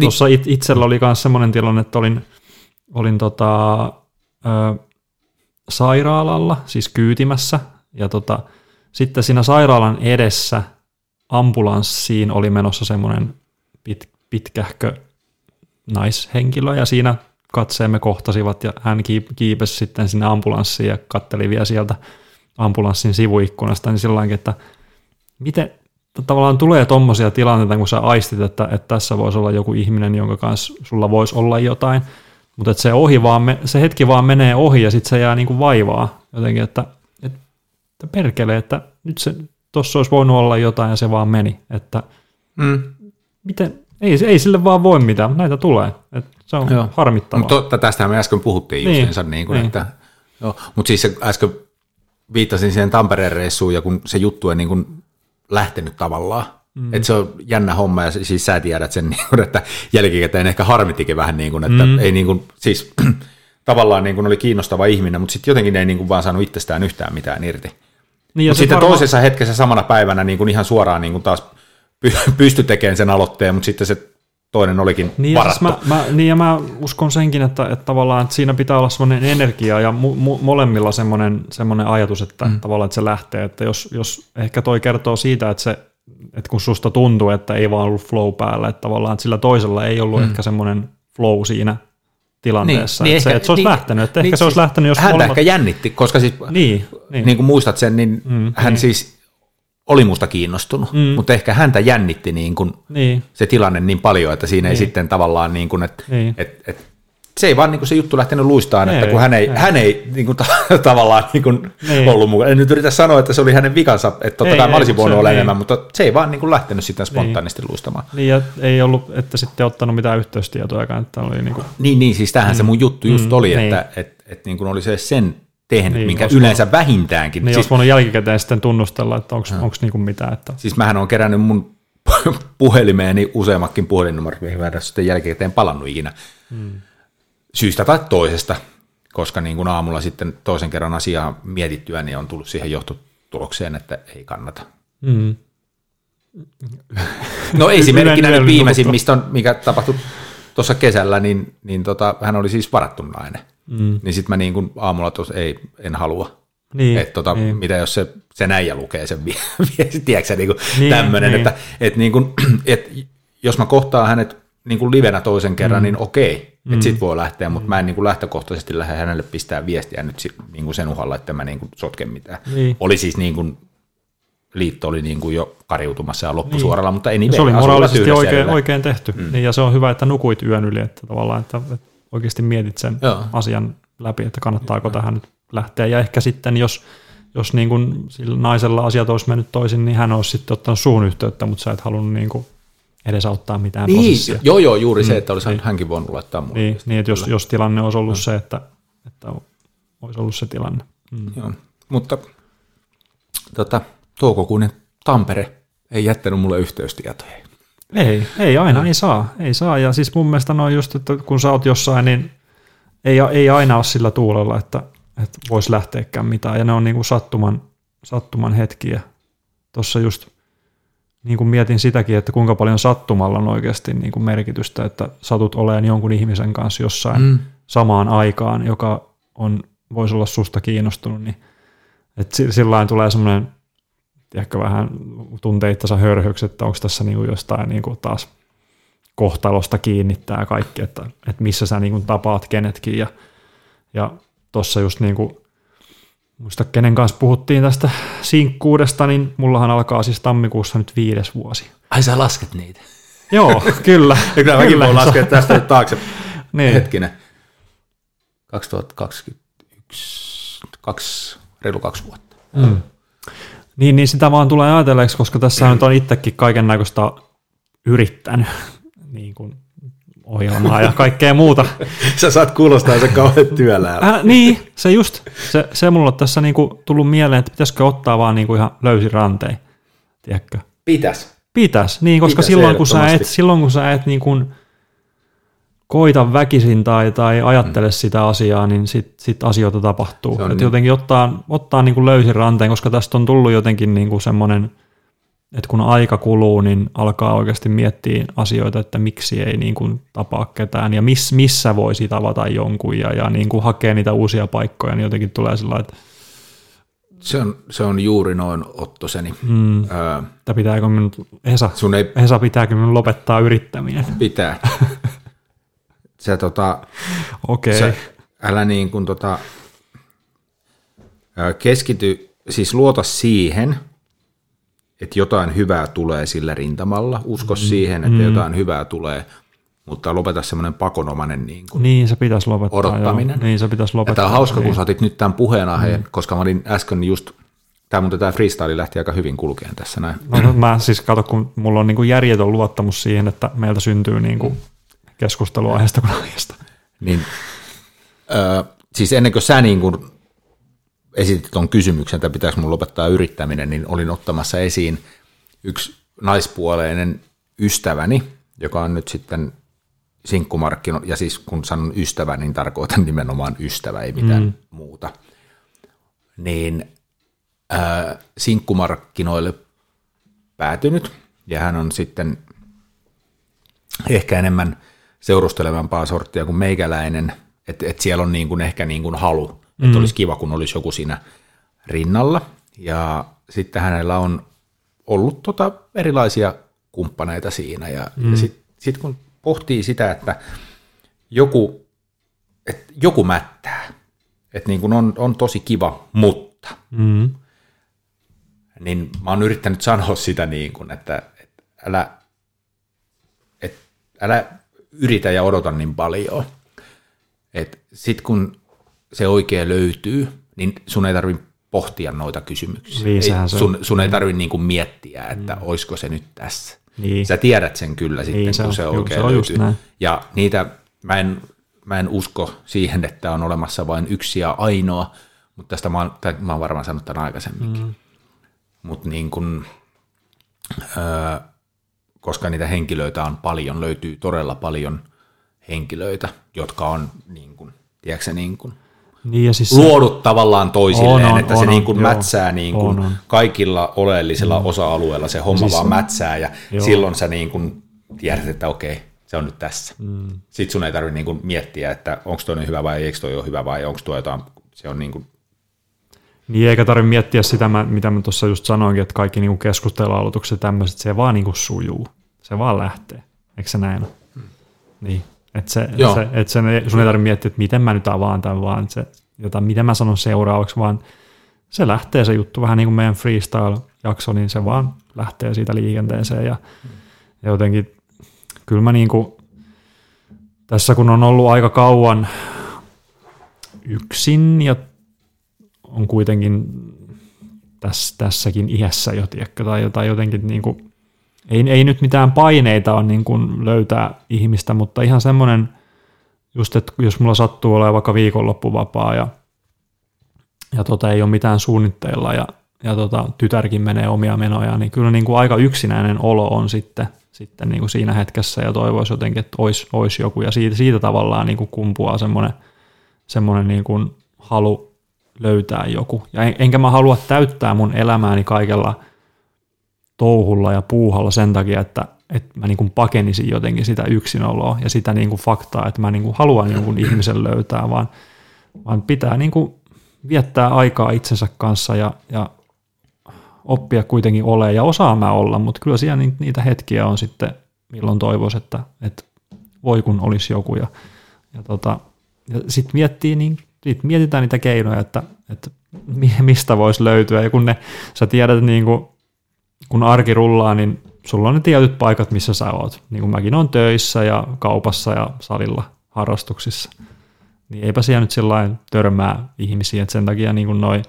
Tuossa niin- it, itsellä oli myös semmoinen tilanne, että olin, olin tota, ö, sairaalalla, siis kyytimässä, ja tota, sitten siinä sairaalan edessä ambulanssiin oli menossa semmoinen pit, pitkähkö naishenkilö, ja siinä katseemme kohtasivat, ja hän kiip- kiipesi sitten sinne ambulanssiin ja katteli vielä sieltä ambulanssin sivuikkunasta, niin sillä että miten tavallaan tulee tommosia tilanteita, kun sä aistit, että, että tässä voisi olla joku ihminen, jonka kanssa sulla voisi olla jotain, mutta se, ohi vaan, se hetki vaan menee ohi ja sitten se jää niinku vaivaa jotenkin, että, että, perkele, että nyt se tuossa olisi voinut olla jotain ja se vaan meni, että Mm. miten, ei, ei sille vaan voi mitään, näitä tulee, että se on Joo. harmittavaa. Mutta totta, tästähän me äsken puhuttiin Niin, justiinsa, niin kuin, niin. että, joo, mutta siis äsken viittasin siihen Tampereen reissuun, ja kun se juttu ei niin kuin lähtenyt tavallaan, mm. että se on jännä homma, ja siis sä tiedät sen, niin kuin, että jälkikäteen ehkä harmittikin vähän niin kuin, että mm. ei niin kuin, siis tavallaan niin kuin oli kiinnostava ihminen, mutta sitten jotenkin ei niin kuin vaan saanut itsestään yhtään mitään irti. niin, Mutta sitten varmaan- toisessa hetkessä samana päivänä niin kuin ihan suoraan niin kuin taas py- pysty tekemään sen aloitteen, mutta sitten se toinen olikin Niin ja, siis varattu. mä, mä, niin ja mä uskon senkin, että, että tavallaan että siinä pitää olla semmoinen energia ja mu, mu, molemmilla semmoinen, semmoinen ajatus, että mm. tavallaan että se lähtee. Että jos, jos ehkä toi kertoo siitä, että, se, että kun susta tuntuu, että ei vaan ollut flow päällä, että tavallaan että sillä toisella ei ollut mm. ehkä semmoinen flow siinä tilanteessa. Niin, että, se, että se olisi lähtenyt. Että ehkä se olisi lähtenyt, jos Häntä molemmat... ehkä jännitti, koska siis, Niin, niin. niin kuin muistat sen, niin mm, hän niin. siis oli musta kiinnostunut, mm. mutta ehkä häntä jännitti niin kuin niin. se tilanne niin paljon, että siinä ei Niin. sitten tavallaan, niin kuin, että Niin. et, et, se ei vaan niin kuin se juttu lähtenyt luistaan, että Ei, kun hän ei, ei. hän ei niin kuin, ta- tavallaan niin kuin Niin. ollut mukana. En nyt yritä sanoa, että se oli hänen vikansa, että totta Ei, kai mä ei, olisin voinut se- olla niin. enemmän, mutta se ei vaan niin kuin lähtenyt sitten spontaanisti luistamaan. Niin, ja ei ollut, että sitten ottanut mitään yhteystietojakaan, että oli niin kuin, Niin, niin siis tämähän se mun juttu just Mm, oli, niin. että et, et niin kuin oli se sen tehnyt, Niin, minkä yleensä vähintäänkin. niin siis, olisi voinut jälkikäteen sitten tunnustella, että onko niinku mitään. Että, siis mähän on kerännyt mun puhelimeeni useammatkin puhelinnumerot, mihin mä en sitten jälkikäteen palannut ikinä. Mm. Syystä tai toisesta, koska niin kuin aamulla sitten toisen kerran asiaa mietittyä, niin on tullut siihen johtotulokseen, että ei kannata. mm. No esimerkkinä nyt viimeisimmistä, on, mikä tapahtui tuossa kesällä, niin, niin tota, hän oli siis varattu nainen. Mm. Niin sitten mä niin kuin aamulla tos, ei, en halua. Niin, Että tota, niin. mitä jos se, se näijä lukee sen vi- viestin, tiedätkö niin Niin, tämmöinen, niin. että et niin kuin, et jos mä kohtaan hänet niin kuin livenä toisen kerran, mm. niin okei, mm. että sit voi lähteä, mutta mä en niin kuin lähtökohtaisesti lähde hänelle pistää viestiä nyt niin kuin sen uhalla, että mä niin kuin sotken mitään. Niin. Oli siis niin kuin, liitto oli niin kuin jo kariutumassa ja loppusuoralla, mutta ei niin se oli moraalisesti oikein, oikein tehty. Mm. Niin, ja se on hyvä, että nukuit yön yli, että tavallaan, että, että oikeasti mietit sen Joo. asian läpi, että kannattaako tähän nyt lähteä. Ja ehkä sitten, jos, jos niin kuin sillä naisella asiat olisi mennyt toisin, niin hän olisi sitten ottanut suun yhteyttä, mutta sä et halunnut niin kuin edesauttaa mitään Niin, prosessia. joo joo, juuri se, että olisi hänkin voinut laittaa mulle. Niin, niin että jos, jos tilanne olisi ollut se, että, että olisi ollut se tilanne. Mm. Joo. Mutta tota, toukokuinen Tampere ei jättänyt mulle yhteystietoja. Ei, ei aina, ei saa, ei saa. Ja siis mun mielestä noin just, että kun sä oot jossain, niin ei, ei aina ole sillä tuulella, että, että voisi lähteäkään mitään. Ja ne on niin kuin sattuman, sattuman hetkiä. Tuossa just niin kuin mietin sitäkin, että kuinka paljon sattumalla on oikeasti niin kuin merkitystä, että satut olemaan jonkun ihmisen kanssa jossain mm. samaan aikaan, joka on, voisi olla susta kiinnostunut, niin että si- sillä tulee semmoinen ehkä vähän tuntee itsensä hörhöksi, että onko tässä niinku jostain niinku taas kohtalosta kiinni tämä kaikki, että, että missä sä niinku tapaat kenetkin. Ja, ja tuossa just niinku, muista kenen kanssa puhuttiin tästä sinkkuudesta, niin mullahan alkaa siis tammikuussa nyt viides vuosi. Ai sä lasket niitä. Joo, kyllä. Ja kyllä mäkin voin laskea tästä nyt taakse. Niin. Hetkinen. 2021, kaksi, reilu kaksi vuotta. Mm. Niin, niin sitä vaan tulee ajatelleeksi, koska tässä nyt on itsekin kaiken näköistä yrittänyt niin kuin ohjelmaa ja kaikkea muuta. Sä saat kuulostaa se kauhean työläältä. Äh, niin, se just, se, se mulla on tässä niinku tullut mieleen, että pitäisikö ottaa vaan niinku ihan löysin rantein, tiedätkö? Pitäis. Pitäisi, niin, koska Pitäisi silloin, kun sä et, silloin kun sä et niin kuin koita väkisin tai, tai ajattele mm. sitä asiaa, niin sit, sit asioita tapahtuu. Et niin. jotenkin ottaa, ottaa niin kuin löysin ranteen, koska tästä on tullut jotenkin niin kuin semmoinen, että kun aika kuluu, niin alkaa oikeasti miettiä asioita, että miksi ei niin kuin tapaa ketään ja miss, missä voisi tavata jonkun ja, ja niin kuin hakee niitä uusia paikkoja, niin jotenkin tulee sillä että, Se on, se on juuri noin Ottoseni. mm, Öö, että pitääkö minun, Esa, sun ei Esa, pitääkö minun lopettaa yrittäminen? pitää. Sä tota, Okei. Sä, älä niin kuin tota, keskity, siis luota siihen, että jotain hyvää tulee sillä rintamalla. Usko mm. siihen, että mm. jotain hyvää tulee, mutta lopeta semmoinen pakonomainen niin kuin Niin, se pitäisi lopettaa. odottaminen. Joo. Niin, se pitäisi Ja lopettaa. tämä on hauska, niin. kun sä otit nyt tämän puheenaiheen, mm. koska mä olin äsken just, tämä muuten tämä freestyle lähti aika hyvin kulkeen tässä näin. No, mä siis kato, kun mulla on niin kuin järjetön luottamus siihen, että meiltä syntyy niin kuin keskustelua aiheesta kuin aiheesta. Niin, ö, siis ennen kuin sä niin kuin esitit tuon kysymyksen, että pitäisi mun lopettaa yrittäminen, niin olin ottamassa esiin yksi naispuoleinen ystäväni, joka on nyt sitten sinkkumarkkino, ja siis kun sanon ystävä, niin tarkoitan nimenomaan ystävä, ei mitään mm. muuta. Niin ää, sinkkumarkkinoille päätynyt, ja hän on sitten ehkä enemmän seurustelevampaa sorttia kuin meikäläinen, että et siellä on niin kuin ehkä niin kuin halu, että mm. olisi kiva, kun olisi joku siinä rinnalla. Ja sitten hänellä on ollut tota erilaisia kumppaneita siinä. Ja, mm. ja sitten sit kun pohtii sitä, että joku, että joku mättää, että niin kuin on, on tosi kiva, mutta, Mm. niin mä oon yrittänyt sanoa sitä niin kuin, että, että älä, et, älä yritä ja odota niin paljon. Et sit kun se oikea löytyy, niin sun ei tarvitse pohtia noita kysymyksiä. Niin, ei, se on. sun, sun ei tarvitse niinku miettiä, että mm. olisiko se nyt tässä. Niin. Sä tiedät sen kyllä sitten, Niin, se kun on- se juu, oikein se on just löytyy. Ja niitä, mä en, mä en usko siihen, että on olemassa vain yksi ja ainoa, mutta tästä mä oon, mä oon varmaan sanonut tämän aikaisemminkin. Mm. Mutta niin kun, öö, koska niitä henkilöitä on paljon, löytyy todella paljon henkilöitä, jotka on niin kun, tiedätkö, niin kun, Niin, ja siis se- luodut tavallaan toisilleen, On, on, että se on, niin kuin on, mätsää niin kuin on, on. kaikilla oleellisilla mm. osa-alueilla, se homma Siis- vaan mätsää ja Joo. silloin sä niin kuin tiedät, että okei, se on nyt tässä. Mm. Sitten sun ei tarvitse niin kuin miettiä, että onko toinen hyvä vai eikö toi ole hyvä vai onko tuo jotain, se on niin kuin, Niin, eikä tarvitse miettiä sitä, mitä mä tuossa just sanoinkin, että kaikki niinku keskustelualoitukset ja tämmöiset, se vaan niinku sujuu. Se vaan lähtee. Eikö se näin ole? Niin. Että se, Joo. se, et sen sun ei tarvitse miettiä, että miten mä nyt avaan tämän, vaan se, jota, miten mä sanon seuraavaksi, vaan se lähtee se juttu vähän niin kuin meidän freestyle-jakso, niin se vaan lähtee siitä liikenteeseen ja, ja jotenkin kyllä mä niin kuin, tässä kun on ollut aika kauan yksin ja on kuitenkin tässä, tässäkin iässä jo, tiedätkö, tai jotain jotenkin niin kuin, ei, ei nyt mitään paineita on niin kuin löytää ihmistä, mutta ihan semmoinen, just että jos mulla sattuu olemaan vaikka viikonloppuvapaa ja, ja tota, ei ole mitään suunnitteilla ja, ja tota, tytärkin menee omia menoja, niin kyllä niin kuin aika yksinäinen olo on sitten, sitten niin kuin siinä hetkessä ja toivoisi jotenkin, että olisi, olisi joku ja siitä, siitä tavallaan niin kuin kumpuaa semmoinen, semmoinen niin kuin halu löytää joku. Ja en, enkä mä halua täyttää mun elämääni kaikella touhulla ja puuhalla sen takia, että, että mä niin kuin pakenisin jotenkin sitä yksinoloa ja sitä niin kuin faktaa, että mä niin kuin haluan jonkun ihmisen löytää, vaan, vaan pitää niin kuin viettää aikaa itsensä kanssa ja, ja oppia kuitenkin ole ja osaa mä olla, mutta kyllä siellä ni- niitä hetkiä on sitten, milloin toivoisi, että, että voi kun olisi joku ja, ja, tota, ja sitten miettii, niin sit mietitään niitä keinoja, että, että mi- mistä voisi löytyä ja kun ne, sä tiedät niin kuin, kun arki rullaa, niin sulla on ne tietyt paikat, missä sä oot. Niin kuin mäkin on töissä ja kaupassa ja salilla harrastuksissa. Niin eipä siellä nyt sillä törmää ihmisiä, että sen takia niin kuin noi,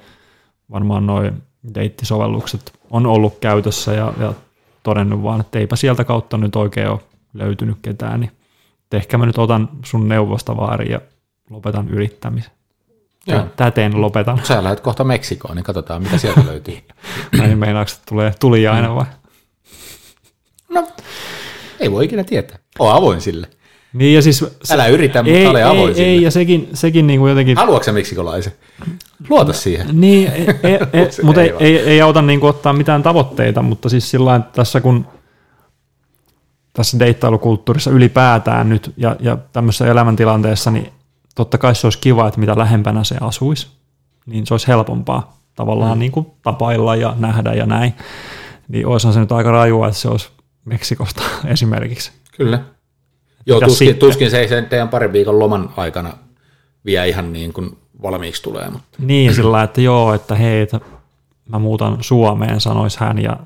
varmaan noin deittisovellukset on ollut käytössä ja, ja todennut vaan, että eipä sieltä kautta nyt oikein ole löytynyt ketään, niin ehkä mä nyt otan sun neuvosta vaari ja lopetan yrittämisen. Joo. Täten lopetan. sä lähdet kohta Meksikoon, niin katsotaan mitä sieltä löytyy. Ai meinaako, että tulee tuliainen vai? No, ei voi ikinä tietää. Oo avoin sille. Niin ja siis... Älä yritä, mutta ei, ole avoin ei, sille. ei, ja sekin, sekin niin kuin jotenkin... Haluatko sä meksikolaisen? Luota siihen. Niin, e, e, e, mutta ei ei, ei, auta niin kuin ottaa mitään tavoitteita, mutta siis sillä tässä kun tässä deittailukulttuurissa ylipäätään nyt ja, ja tämmöisessä elämäntilanteessa, niin totta kai se olisi kiva, että mitä lähempänä se asuisi, niin se olisi helpompaa tavallaan mm. niin kuin tapailla ja nähdä ja näin. Niin olisihan se nyt aika rajua, että se olisi Meksikosta esimerkiksi. Kyllä. Joo, Ja tuskin, sitten- tuskin se ei sen teidän parin viikon loman aikana vielä ihan niin kuin valmiiksi tulee. Mutta. Niin, sillä että joo, että hei, että mä muutan Suomeen, sanoisi hän, ja,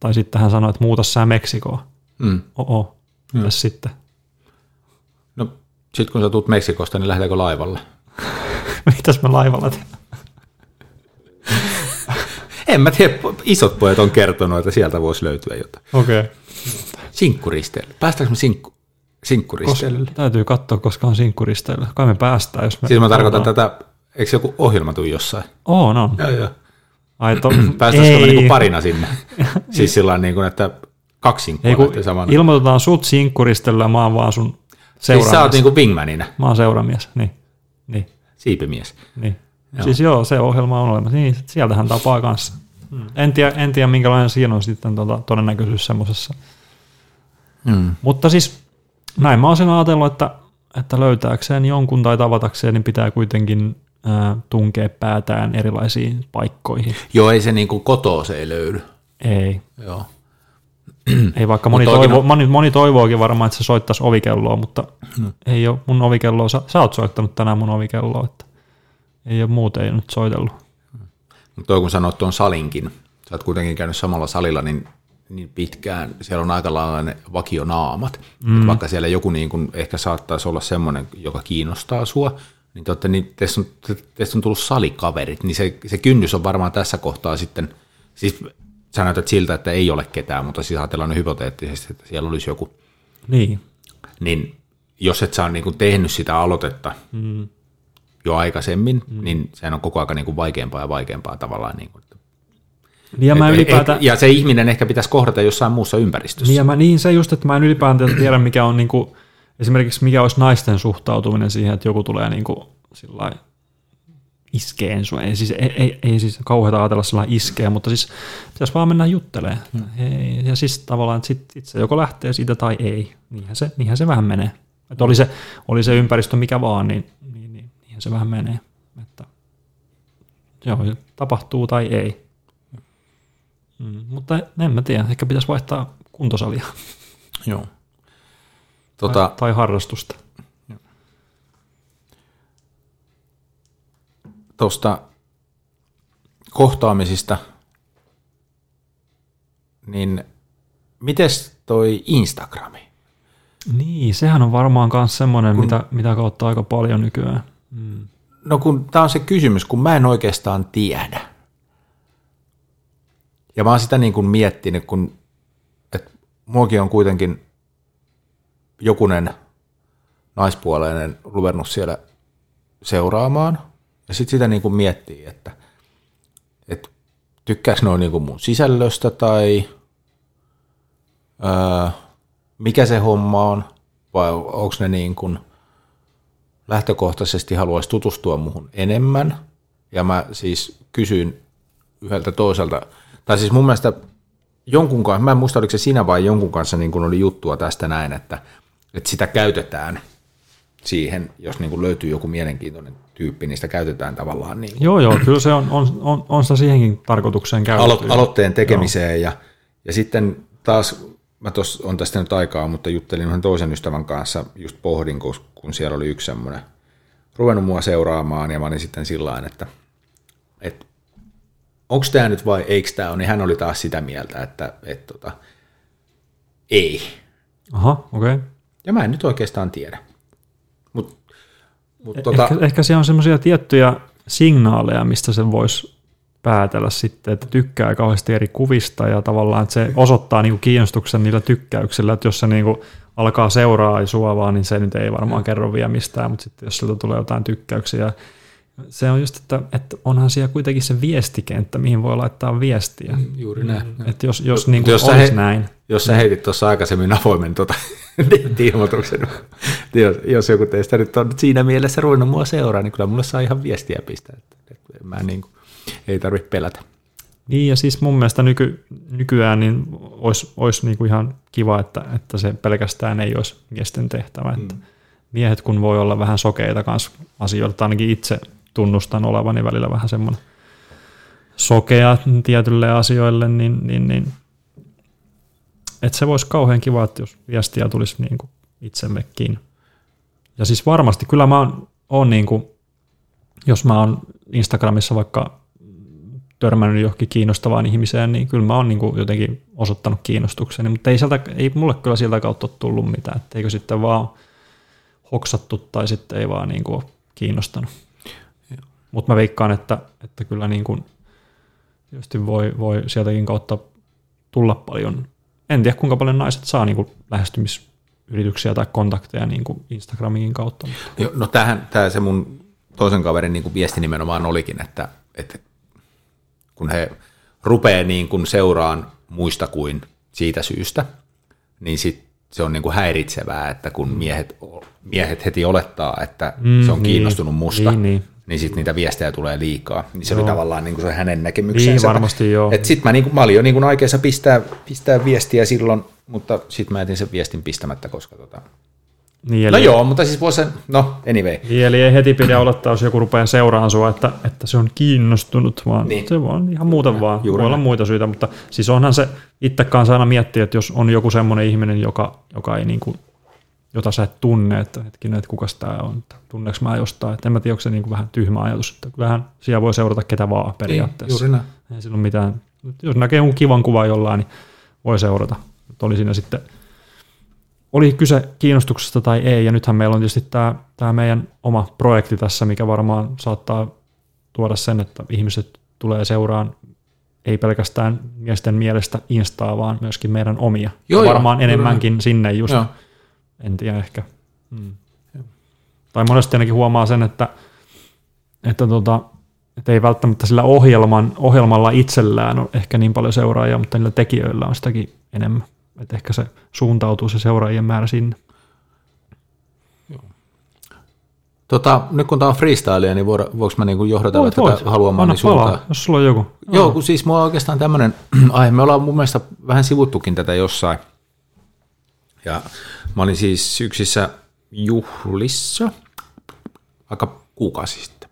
tai sitten hän sanoi, että muuta sä Meksikoon. Mm. Oo, mitäs sitten? No, sitten kun sä tulet Meksikosta, niin lähdetäänkö laivalle? Mitäs me laivalla tehdään? En mä tiedä, isot pojat on kertonut, että sieltä voisi löytyä jotain. Okei. Okay. Sinkkuristeily. Päästäänkö me sinkku, sinkkuristeilylle? Täytyy katsoa, koska on sinkkuristeillä. Kai me päästään, jos me... Siis mä tarkoitan ollaan- tätä, eikö joku ohjelma tuu jossain? On, on. Joo, joo. Ai, to... Päästäisikö me niinku parina sinne? siis sillä niin kuin, että kaksi sinkkua ei, samana. ilmoitetaan sut sinkkuristeillä ja mä oon vaan sun siis sä oot seuramies. niinku wingmanina, Mä oon seuramies, niin. niin. siipimies. Niin. Joo. Siis joo, se ohjelma on olemassa. Niin, sieltähän tapaa kanssa. Hmm. En, tiedä, en tiedä, minkälainen siinä on sitten tota, todennäköisyys semmoisessa. Mm. Mutta siis näin mä oon sen ajatellut, että, että löytääkseen jonkun tai tavatakseen, niin pitää kuitenkin ää, tunkea päätään erilaisiin paikkoihin. Joo, ei se niinku kotoa se ei löydy. Ei. Joo. Ei vaikka moni, toivo, oikein moni, moni toivookin varmaan, että se soittaisi ovikelloa, mutta hmm. ei ole mun ovikelloa. Sä, sä oot soittanut tänään mun ovikelloa, että ei ole muuten ei nyt soitellut. Mutta toi kun sanoit tuon salinkin, sä oot kuitenkin käynyt samalla salilla niin, niin pitkään, siellä on aika lailla ne vakionaamat. Mm. Et vaikka siellä joku niin kun ehkä saattaisi olla semmoinen, joka kiinnostaa sua, niin, totta, niin teistä, on, te- teistä on tullut salikaverit, niin se, se kynnys on varmaan tässä kohtaa sitten, siis sä näytät siltä, että ei ole ketään, mutta siis ajatellaan hypoteettisesti, että siellä olisi joku, Niin. niin jos et sä ole niin tehnyt sitä aloitetta mm. jo aikaisemmin, mm. niin sehän on koko ajan niin kuin vaikeampaa ja vaikeampaa tavallaan. Niin kuin, Niin ja mä et- ja se ihminen ehkä pitäisi kohdata jossain muussa ympäristössä. Niin, ja mä, niin se just, että mä en ylipäätään tiedä, mikä on niinku, esimerkiksi mikä olisi naisten suhtautuminen siihen, että joku tulee niinku sillä lailla iskeen sua. Ei siis, ei, ei, ei siis kauheata ajatella sillä lailla iskeä, mutta siis pitäisi vaan mennä juttelemaan. Ei, ja siis tavallaan, että sit, sit se joko lähtee siitä tai ei. Niinhän se, niinhän se vähän menee. Että oli, se, oli se ympäristö mikä vaan, niin, niin, niin niinhän se vähän menee. Että, joo, tapahtuu tai ei. Mm, mutta en mä tiedä, ehkä pitäisi vaihtaa kuntosalia Joo. Tota, tai, tai harrastusta. Tuosta kohtaamisista, niin mites toi Instagrami? Niin, sehän on varmaan myös semmoinen, mitä, mitä kautta aika paljon nykyään. Mm. No kun tämä on se kysymys, kun mä en oikeastaan tiedä. Ja mä oon sitä niin kuin miettinyt, kun että muakin on kuitenkin jokunen naispuoleinen ruvennut siellä seuraamaan. Ja sitten sitä niin kuin miettii, että, että tykkääkö ne niin kuin mun sisällöstä tai ää, mikä se homma on, vai onko ne niin kuin lähtökohtaisesti haluaisi tutustua muhun enemmän. Ja mä siis kysyin yhdeltä toiselta, tai siis mun mielestä jonkun kanssa, mä en muista oliko se sinä vai jonkun kanssa niin kun oli juttua tästä näin, että, että sitä käytetään siihen, jos niin kuin löytyy joku mielenkiintoinen tyyppi, sitä käytetään tavallaan niin kuin Joo, joo, kyllä se on, on, on, on sitä siihenkin tarkoitukseen käytetty. alo- aloitteen tekemiseen. Ja, ja sitten taas, mä tos, on tästä nyt aikaa, mutta juttelin yhden toisen ystävän kanssa, just pohdin, kun, kun siellä oli yksi semmoinen ruvennut mua seuraamaan, ja mä olin sitten sillä että, että onko tämä nyt vai eikö tämä ole, niin hän oli taas sitä mieltä, että, että tota, ei. Aha, okei. Okay. Ja mä en nyt oikeastaan tiedä. Mut, mut tota, Ehkä, ehkä siellä on semmoisia tiettyjä signaaleja, mistä se voisi päätellä sitten, että tykkää kauheasti eri kuvista ja tavallaan, että se osoittaa niinku kiinnostuksen niillä tykkäyksillä, että jos se niinku alkaa seuraa ja sua vaan, niin se nyt ei varmaan kerro vielä mistään, mutta sitten jos siltä tulee jotain tykkäyksiä Se on just, että, että onhan siellä kuitenkin se viestikenttä, mihin voi laittaa viestiä. Mm, Juuri näin. Että jos, jos, niin jos olisi he- näin. Jos sä heitit tuossa aikaisemmin avoimen tota, ilmoituksen, jos, jos joku teistä nyt on siinä mielessä ruvennut mua seuraa, niin kyllä mulle saa ihan viestiä pistää. Että, että mä niin kuin, ei tarvitse pelätä. Niin ja siis mun mielestä nyky, nykyään niin olisi, olisi niin kuin ihan kiva, että, että se pelkästään ei olisi miesten tehtävä. Että miehet kun voi olla vähän sokeita kanssa asioilta, ainakin itse tunnustan olevani välillä vähän semmoinen sokea tietylle asioille, niin, niin, niin että se voisi kauhean kiva, että jos viestiä tulisi niin kuin itsemmekin. Ja siis varmasti, kyllä mä oon, oon niin kuin, jos mä oon Instagramissa vaikka törmännyt johonkin kiinnostavaan ihmiseen, niin kyllä mä oon niin kuin jotenkin osoittanut kiinnostukseni, mutta ei, sieltä, ei mulle kyllä sieltä kautta ole tullut mitään, että eikö sitten vaan hoksattu tai sitten ei vaan niin kuin ole kiinnostanut. Mutta mä veikkaan, että, että kyllä niin kuin tietysti voi, voi sieltäkin kautta tulla paljon, en tiedä kuinka paljon naiset saa niin kuin lähestymisyrityksiä tai kontakteja niin kuin Instagramin kautta. mutta- Jo, No tämähän, tämä se mun toisen kaverin niin kuin viesti nimenomaan olikin, että, että kun he rupeaa niin kuin seuraan muista kuin siitä syystä, niin sit se on niin kuin häiritsevää, että kun miehet, miehet heti olettaa, että Mm, se on niin. kiinnostunut musta, Niin, niin. Niin sitten niitä viestejä tulee liikaa. Niin se oli Joo. tavallaan niin kuin se hänen näkemyksensä. Niin, varmasti joo. Et sit mä, niin kuin, mä olin jo niin kuin aikeissa pistää, pistää viestiä silloin, mutta sitten mä jätin sen viestin pistämättä, koska tota... Niin, No eli- joo, mutta siis voisi, no anyway. Niin, eli ei heti pidä olettaa, jos joku rupeaa seuraamaan sua, että, että se on kiinnostunut, vaan Niin. se vaan ihan muuten vaan. juuri Voi olla muita syitä, mutta siis onhan se itse kanssa aina miettiä, että jos on joku semmoinen ihminen, joka, joka ei niin kuin, jota sä et tunne, että hetkinen, että kukas tämä on, tunneeko mä jostain, että en mä tiedä, onko se niin kuin vähän tyhmä ajatus, että kyllähän siellä voi seurata ketä vaan periaatteessa. Juuri näin. Ei sillä ole mitään, jos näkee jonkun kivan kuvan jollain, niin voi seurata. Että oli siinä sitten, oli kyse kiinnostuksesta tai ei, ja nythän meillä on tietysti tämä, tämä meidän oma projekti tässä, mikä varmaan saattaa tuoda sen, että ihmiset tulee seuraan ei pelkästään miesten mielestä Instaa, vaan myöskin meidän omia. Joo, Ja joo, varmaan kyllä. enemmänkin sinne just, Joo. En tiedä ehkä. Hmm. Tai monesti ainakin huomaa sen, että, että, tota, että ei välttämättä sillä ohjelman, ohjelmalla itsellään ole ehkä niin paljon seuraajia, mutta niillä tekijöillä on sitäkin enemmän. Että ehkä se suuntautuu se seuraajien määrä sinne. Tota, nyt kun tämä on freestylea, niin voida, voiko mä niinku johdatella Voit, tätä voit. haluamaan suuntaan? palaa, jos sulla on joku. Joo, kun siis mulla on oikeastaan tämmöinen aihe. Me ollaan mun mielestä vähän sivuttukin tätä jossain. Ja mä olin siis yksissä juhlissa aika kuukausi sitten.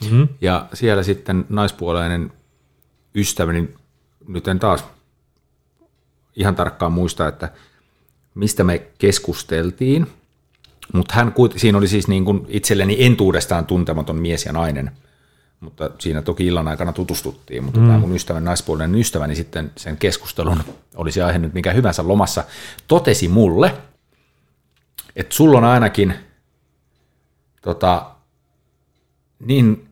Mm-hmm. Ja siellä sitten naispuoleinen ystäväni, nyt en taas ihan tarkkaan muista, että mistä me keskusteltiin, mutta hän, siinä oli siis niin kuin itselleni entuudestaan tuntematon mies ja nainen, mutta siinä toki illan aikana tutustuttiin, mutta mm. tämä mun ystävän, naispuolinen ystäväni sitten sen keskustelun, olisi aihe nyt mikä hyvänsä lomassa, totesi mulle, että sulla on ainakin tota, niin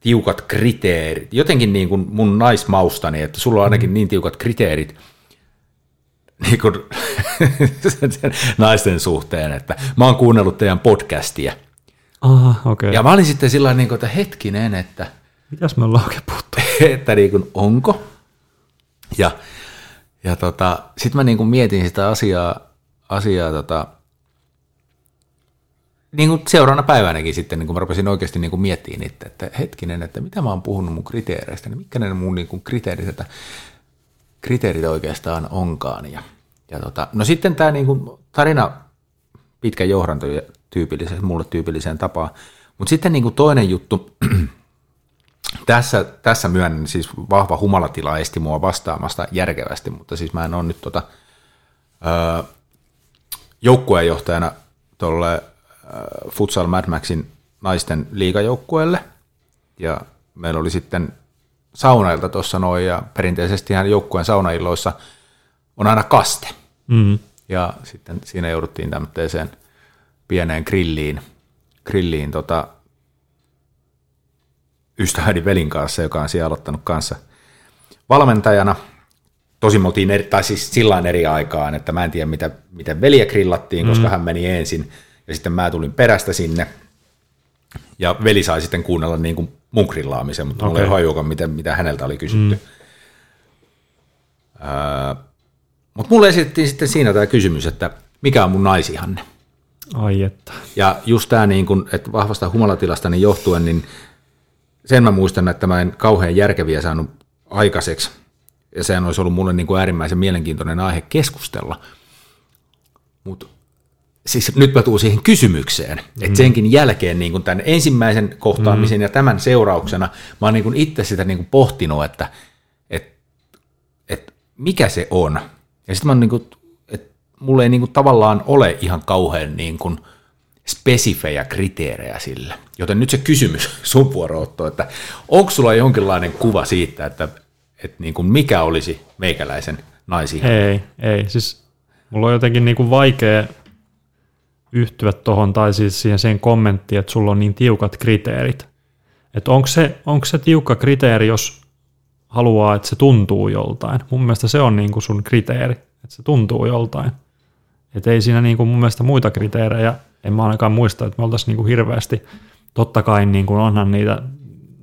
tiukat kriteerit, jotenkin niin kuin mun naismaustani, että sulla on ainakin niin tiukat kriteerit niin kuin sen naisten suhteen, että mä oon kuunnellut teidän podcastia. Aha, okei. Okay. Ja mä olin sitten sillä niin kuin, että hetkinen, että, Mitäs me ollaan oikein puhuttu? että niin kuin, onko? Ja, ja tota, sitten mä niin kuin mietin sitä asiaa, asiaa tota, niin kuin seuraavana päivänäkin sitten, niin kuin mä rupesin oikeasti niin kuin miettimään niitä, että hetkinen, että mitä mä oon puhunut mun kriteereistä, niin mitkä ne mun niin kuin kriteerit, että kriteerit oikeastaan onkaan. Ja, ja tota, no sitten tämä niin kuin tarina, pitkä johdanto tyypilliseen, mulle tyypilliseen tapaan, mutta sitten niin kuin toinen juttu, tässä, tässä myönnän siis vahva humalatila esti mua vastaamasta järkevästi, mutta siis mä en ole nyt tota, öö, joukkueenjohtajana tuolle öö, Futsal Mad Maxin naisten liigajoukkueelle, ja meillä oli sitten saunailta tuossa noin, ja perinteisesti joukkueen saunailloissa on aina kaste, Mm. ja sitten siinä jouduttiin tämmöiseen pieneen grilliin, grilliin tota, ystäväni velin kanssa, joka on siellä aloittanut kanssa valmentajana. Tosi me oltiin eri, tai siis sillä eri aikaan, että mä en tiedä, mitä, miten veliä grillattiin, koska hän meni ensin, ja sitten mä tulin perästä sinne. Ja veli sai sitten kuunnella niin kuin mun grillaamisen, mutta okay. mulla ei hajuakaan, miten, mitä häneltä oli kysytty. Mm. Öö, mutta mulle esitettiin sitten siinä tämä kysymys, että mikä on mun naisihanne? Ai että. Ja just tämä, niin kun, että vahvasta humalatilasta niin johtuen, niin sen mä muistan, että mä en kauhean järkeviä saanut aikaiseksi. Ja sehän olisi ollut mulle niin kuin äärimmäisen mielenkiintoinen aihe keskustella. Mutta siis nyt mä tuun siihen kysymykseen, mm. että senkin jälkeen niin kuin tämän ensimmäisen kohtaamisen mm. ja tämän seurauksena mä oon niin kuin itse sitä niin kuin pohtinut, että, että, että mikä se on. Ja sitten mä oon niin kuin, mulla ei niin kuin tavallaan ole ihan kauhean niin kuin spesifejä kriteerejä sille. Joten nyt se kysymys sun vuorootto, että onko sulla jonkinlainen kuva siitä, että, että niin kuin mikä olisi meikäläisen naisi? Ei, ei. Siis mulla on jotenkin niin kuin vaikea yhtyä tuohon tai siis siihen, siihen kommenttiin, että sulla on niin tiukat kriteerit. Että onko se, onko se tiukka kriteeri, jos haluaa, että se tuntuu joltain. Mun mielestä se on niin kuin sun kriteeri, että se tuntuu joltain. Että ei siinä niin kuin mun mielestä muita kriteerejä, en mä ainakaan muista, että me oltaisiin niin kuin hirveästi, totta kai niin kuin onhan niitä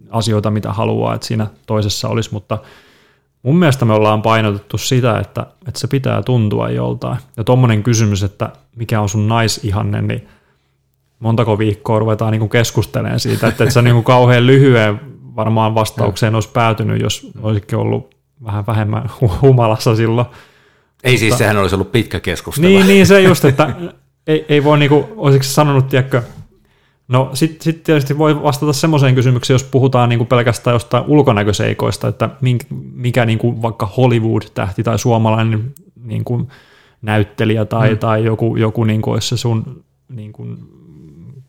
asioita, mitä haluaa, että siinä toisessa olisi, mutta mun mielestä me ollaan painotettu sitä, että, että se pitää tuntua joltain. Ja tuommoinen kysymys, että mikä on sun naisihanne, niin montako viikkoa ruvetaan niin kuin keskustelemaan siitä, että et sä niin kuin kauhean lyhyen varmaan vastaukseen olisi päätynyt, jos olisikin ollut vähän vähemmän humalassa silloin. Ei siis, sehän olisi ollut pitkä keskustelu. Niin, niin se just, että ei, ei voi niinku, olisiko sanonut, tiedätkö, No sitten sit tietysti voi vastata semmoiseen kysymykseen, jos puhutaan niinku pelkästään jostain ulkonäköseikoista, että mikä niinku vaikka Hollywood-tähti tai suomalainen niinku näyttelijä tai, mm. tai joku, joku niinku olisi se sun niinku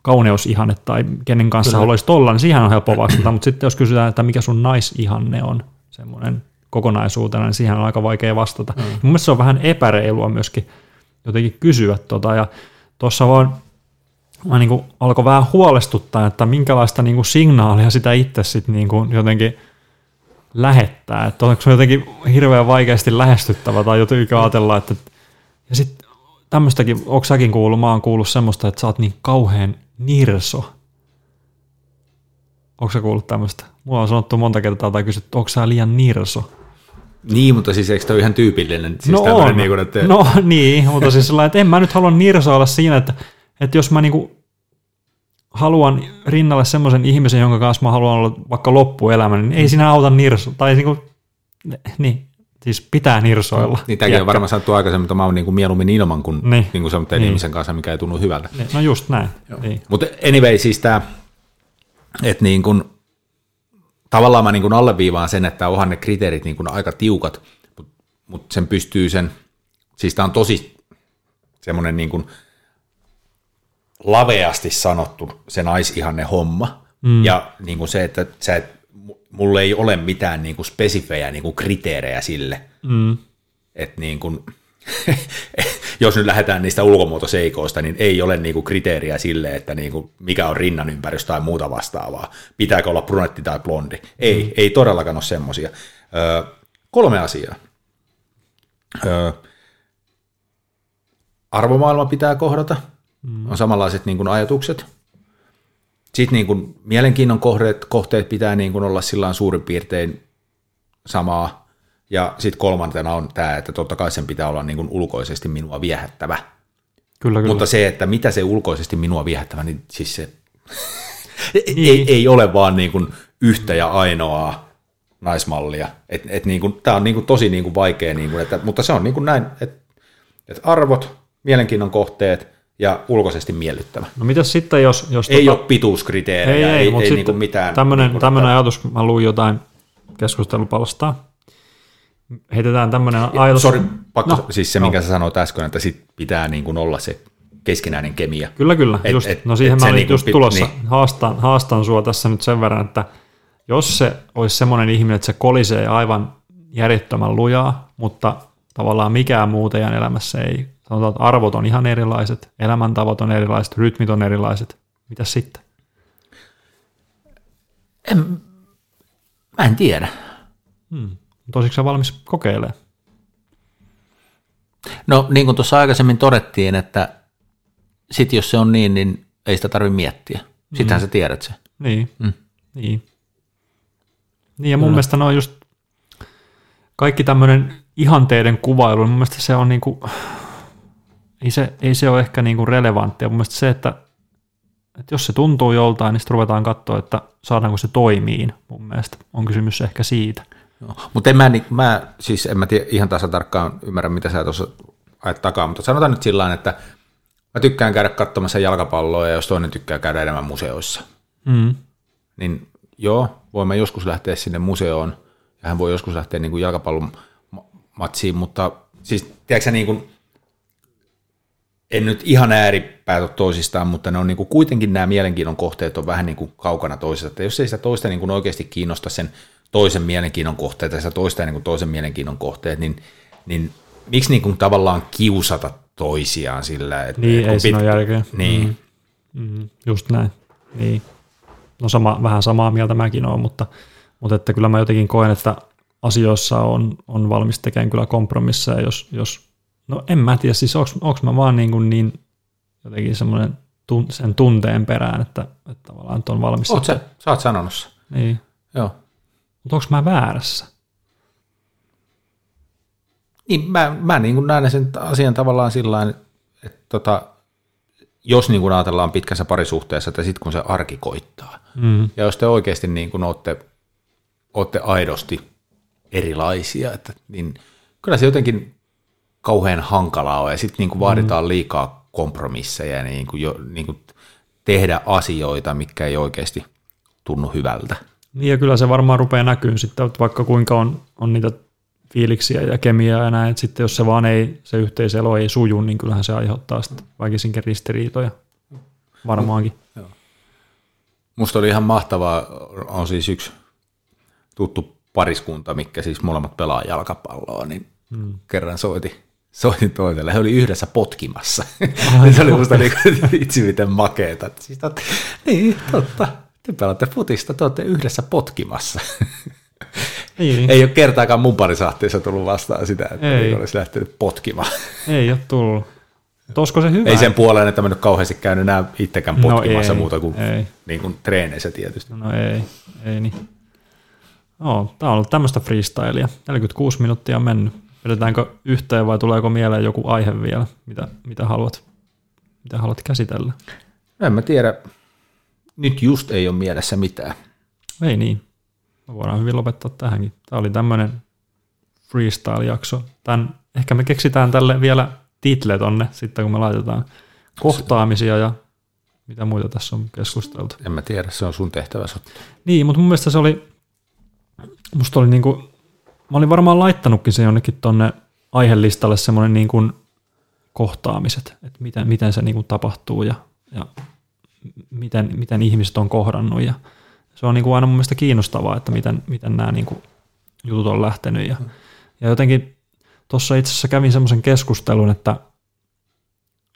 kauneusihanne tai kenen kanssa Kyllä. haluaisit olla, niin siihen on helppo vastata, mutta sitten jos kysytään, että mikä sun naisihanne on, semmoinen kokonaisuutena, niin siihen on aika vaikea vastata. Mm. Mun mielestä se on vähän epäreilua myöskin jotenkin kysyä tota, ja tuossa vaan mä niin kuin alkoi vähän huolestuttaa, että minkälaista niin kuin signaalia sitä itse sitten niin kuin jotenkin lähettää, että onko se jotenkin hirveän vaikeasti lähestyttävä tai jotenkin ajatella, että ja sitten tämmöistäkin, onko säkin kuullut, mä oon kuullut semmoista, että sä oot niin kauhean nirso. Onko sä kuullut tämmöistä? Mulla on sanottu monta kertaa tai kysytty, onko sä liian nirso? Niin, mutta siis eikö toi ihan tyypillinen? Siis no on. Niin kuin, että... No niin, mutta siis sellainen, että en mä nyt halua nirso olla siinä, että, että jos mä niinku haluan rinnalle semmoisen ihmisen, jonka kanssa mä haluan olla vaikka loppuelämä, niin ei siinä auta nirso. Tai niinku, niin, siis pitää nirsoilla. Niin tämäkin on varmaan sanottu aikaisemmin, että mä oon niinku mieluummin ilman kuin, niin. niin kuin semmoinen niin. ihmisen kanssa, mikä ei tunnu hyvältä. Niin. No just näin. Niin. Mutta anyway, siis tämä, että niin kuin, tavallaan mä niin kuin alleviivaan sen, että onhan ne kriteerit niin kuin aika tiukat, mutta mut sen pystyy sen, siis tämä on tosi semmoinen niin kuin laveasti sanottu se naisihanne homma, mm. ja niin kuin se, että sä et, mulla ei ole mitään niin kuin spesifejä niin kuin kriteerejä sille, mm. että niin kuin, jos nyt lähdetään niistä ulkomuotoseikoista, niin ei ole niinku kriteeriä sille, että niinku mikä on rinnan ympärys tai muuta vastaavaa. Pitääkö olla brunetti tai blondi. Ei, mm. ei todellakaan ole semmoisia. kolme asiaa. Ö, arvomaailma pitää kohdata. Mm. On samanlaiset niin kuin ajatukset. Sitten niin kuin mielenkiinnon kohteet, kohteet pitää niin kuin olla sillä suurin piirtein samaa ja sitten kolmantena on tämä, että totta kai sen pitää olla niin kuin ulkoisesti minua viehättävä. Kyllä, kyllä. Mutta se, että mitä se ulkoisesti minua viehättävä, niin siis se niin. ei, ei ole vaan niin kuin yhtä ja ainoaa naismallia. Et, et niin kuin, tämä on niin kuin tosi niin kuin vaikea, niin kuin, että, mutta se on niin kuin näin, että, että arvot, mielenkiinnon kohteet ja ulkoisesti miellyttävä. No mitäs sitten, jos... jos ei tota... ole pituuskriteerejä, ei, ei, ei, ei niin kuin mitään. Tämmöinen, niin tämmöinen ajatus, mä luin jotain keskustelupalstaa, heitetään tämmöinen ajatus. Sori, pakko, no, siis se, no. minkä sä sanoit äsken, että sit pitää niin kuin olla se keskinäinen kemia. Kyllä, kyllä. Et, just, et, no siihen et mä olin niin just pit, tulossa. Niin. Haastan, haastan sua tässä nyt sen verran, että jos se olisi semmoinen ihminen, että se kolisee aivan järjettömän lujaa, mutta tavallaan mikään muu teidän elämässä ei, sanotaan, että arvot on ihan erilaiset, elämäntavat on erilaiset, rytmit on erilaiset. Mitä sitten? En, mä en tiedä. Hmm. Tosiksi valmis kokeilemaan? No niin kuin tuossa aikaisemmin todettiin, että sit jos se on niin, niin ei sitä tarvitse miettiä. Sittenhän sä tiedät se. Niin, mm. niin. Niin ja mun mm. mielestä ne on just kaikki tämmöinen ihanteiden kuvailu, mun mielestä se on niinku, ei se, ei se ole ehkä niinku relevanttia. Mun mielestä se, että, että jos se tuntuu joltain, niin sitten ruvetaan katsoa, että saadaanko se toimiin. Mun mielestä on kysymys ehkä siitä. Mutta en mä, niin, mä, siis en mä tiedä, ihan tasa tarkkaan ymmärrä, mitä sä tuossa ajat takaa, mutta sanotaan nyt sillä että mä tykkään käydä katsomassa jalkapalloa ja jos toinen tykkää käydä enemmän museoissa, mm. niin joo, voimme joskus lähteä sinne museoon ja hän voi joskus lähteä niin kuin jalkapallon matsiin, mutta siis tiedätkö niin kuin, en nyt ihan ääripäät ole toisistaan, mutta ne on niin kuin kuitenkin nämä mielenkiinnon kohteet on vähän niin kuin kaukana toisesta, että jos ei sitä toista niin kuin oikeasti kiinnosta sen toisen mielenkiinnon kohteet ja sitä toista niin kuin toisen mielenkiinnon kohteet, niin, niin miksi niin kuin tavallaan kiusata toisiaan sillä, että... Niin, ei pit... siinä ole järkeä. Niin. Mm, mm, just näin, niin. No sama, vähän samaa mieltä mäkin olen, mutta, mutta että kyllä mä jotenkin koen, että asioissa on, on valmis tekemään kyllä kompromisseja, jos, jos no en mä tiedä, siis onko mä vaan niin, kuin niin jotenkin semmoinen tun, sen tunteen perään, että, että tavallaan että on valmis. Oot sä, sä oot sanonut. Niin. Joo. Mutta onko mä väärässä? Niin, mä, mä niin kuin näen sen asian tavallaan sillä että tota, jos niin kuin ajatellaan pitkässä parisuhteessa, että sitten kun se arki koittaa, mm. ja jos te oikeasti niin kuin olette, olette aidosti erilaisia, että, niin kyllä se jotenkin kauhean hankalaa on, ja sitten niin kuin vaaditaan mm. liikaa kompromisseja ja niin kuin jo, niin kuin tehdä asioita, mitkä ei oikeasti tunnu hyvältä. Niin ja kyllä se varmaan rupeaa näkyyn sitten, että vaikka kuinka on, on niitä fiiliksiä ja kemiaa ja näin, että sitten jos se vaan ei, se yhteiselo ei suju, niin kyllähän se aiheuttaa sitten väkisinkin ristiriitoja varmaankin. Joo. Musta oli ihan mahtavaa, on siis yksi tuttu pariskunta, mikä siis molemmat pelaa jalkapalloa, niin hmm. kerran soiti, soitin toiselle. He oli yhdessä potkimassa. se oli musta niin itse miten makeeta. Siis tot, niin, totta. Te pelaatte futista, te olette yhdessä potkimassa. Niin. Ei ole kertaakaan mun parisahteessa tullut vastaan sitä, että ei. olisi lähtenyt potkimaan. Ei ole tullut. Olisiko se hyvä? Ei sen puoleen, että mä nyt kauheasti käynyt enää itsekään no potkimassa no ei, muuta kuin, ei. niin kuin treeneissä tietysti. No ei, ei niin. No, tämä on ollut tämmöistä freestylia. 46 minuuttia on mennyt. Vedetäänkö yhteen vai tuleeko mieleen joku aihe vielä, mitä, mitä, haluat, mitä haluat käsitellä? En mä tiedä. Nyt just ei ole mielessä mitään. Ei niin. Me voidaan hyvin lopettaa tähänkin. Tämä oli tämmöinen freestyle-jakso. Tän, ehkä me keksitään tälle vielä title tonne sitten, kun me laitetaan kohtaamisia ja mitä muita tässä on keskusteltu. En mä tiedä, se on sun tehtävä. Niin, mutta mun mielestä se oli, musta oli niinku, mä olin varmaan laittanutkin se jonnekin tonne aihelistalle semmoinen niin kuin kohtaamiset, että miten, miten se niin kuin tapahtuu ja, ja miten, miten ihmiset on kohdannut ja se on niin kuin aina mun mielestä kiinnostavaa, että miten, miten nämä niin kuin jutut on lähtenyt. Ja, mm. ja jotenkin tuossa itse asiassa kävin semmoisen keskustelun, että,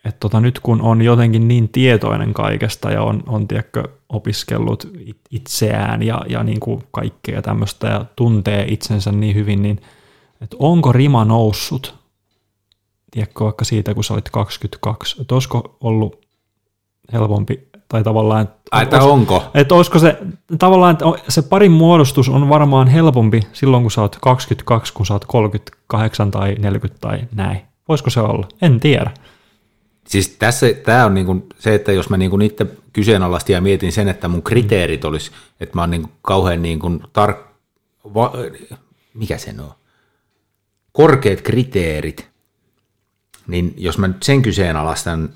että tota, nyt kun on jotenkin niin tietoinen kaikesta ja on, on tiedätkö, opiskellut itseään ja, ja niin kuin kaikkea tämmöistä ja tuntee itsensä niin hyvin, niin että onko rima noussut, tiedätkö, vaikka siitä, kun sä olit 22, että olisiko ollut helpompi tai tavallaan, että, Ai, että onko? Että olisiko se, tavallaan, että se parin muodostus on varmaan helpompi silloin, kun sä oot 22, kun sä oot 38 tai 40 tai näin. Voisiko se olla? En tiedä. Siis tässä, tämä on niin kuin se, että jos mä niin kuin itse kyseenalaistin ja mietin sen, että mun kriteerit olisi, että mä oon niin kuin kauhean niin kuin tar... Va, mikä se on? Korkeat kriteerit, niin jos mä nyt sen kyseenalaistan,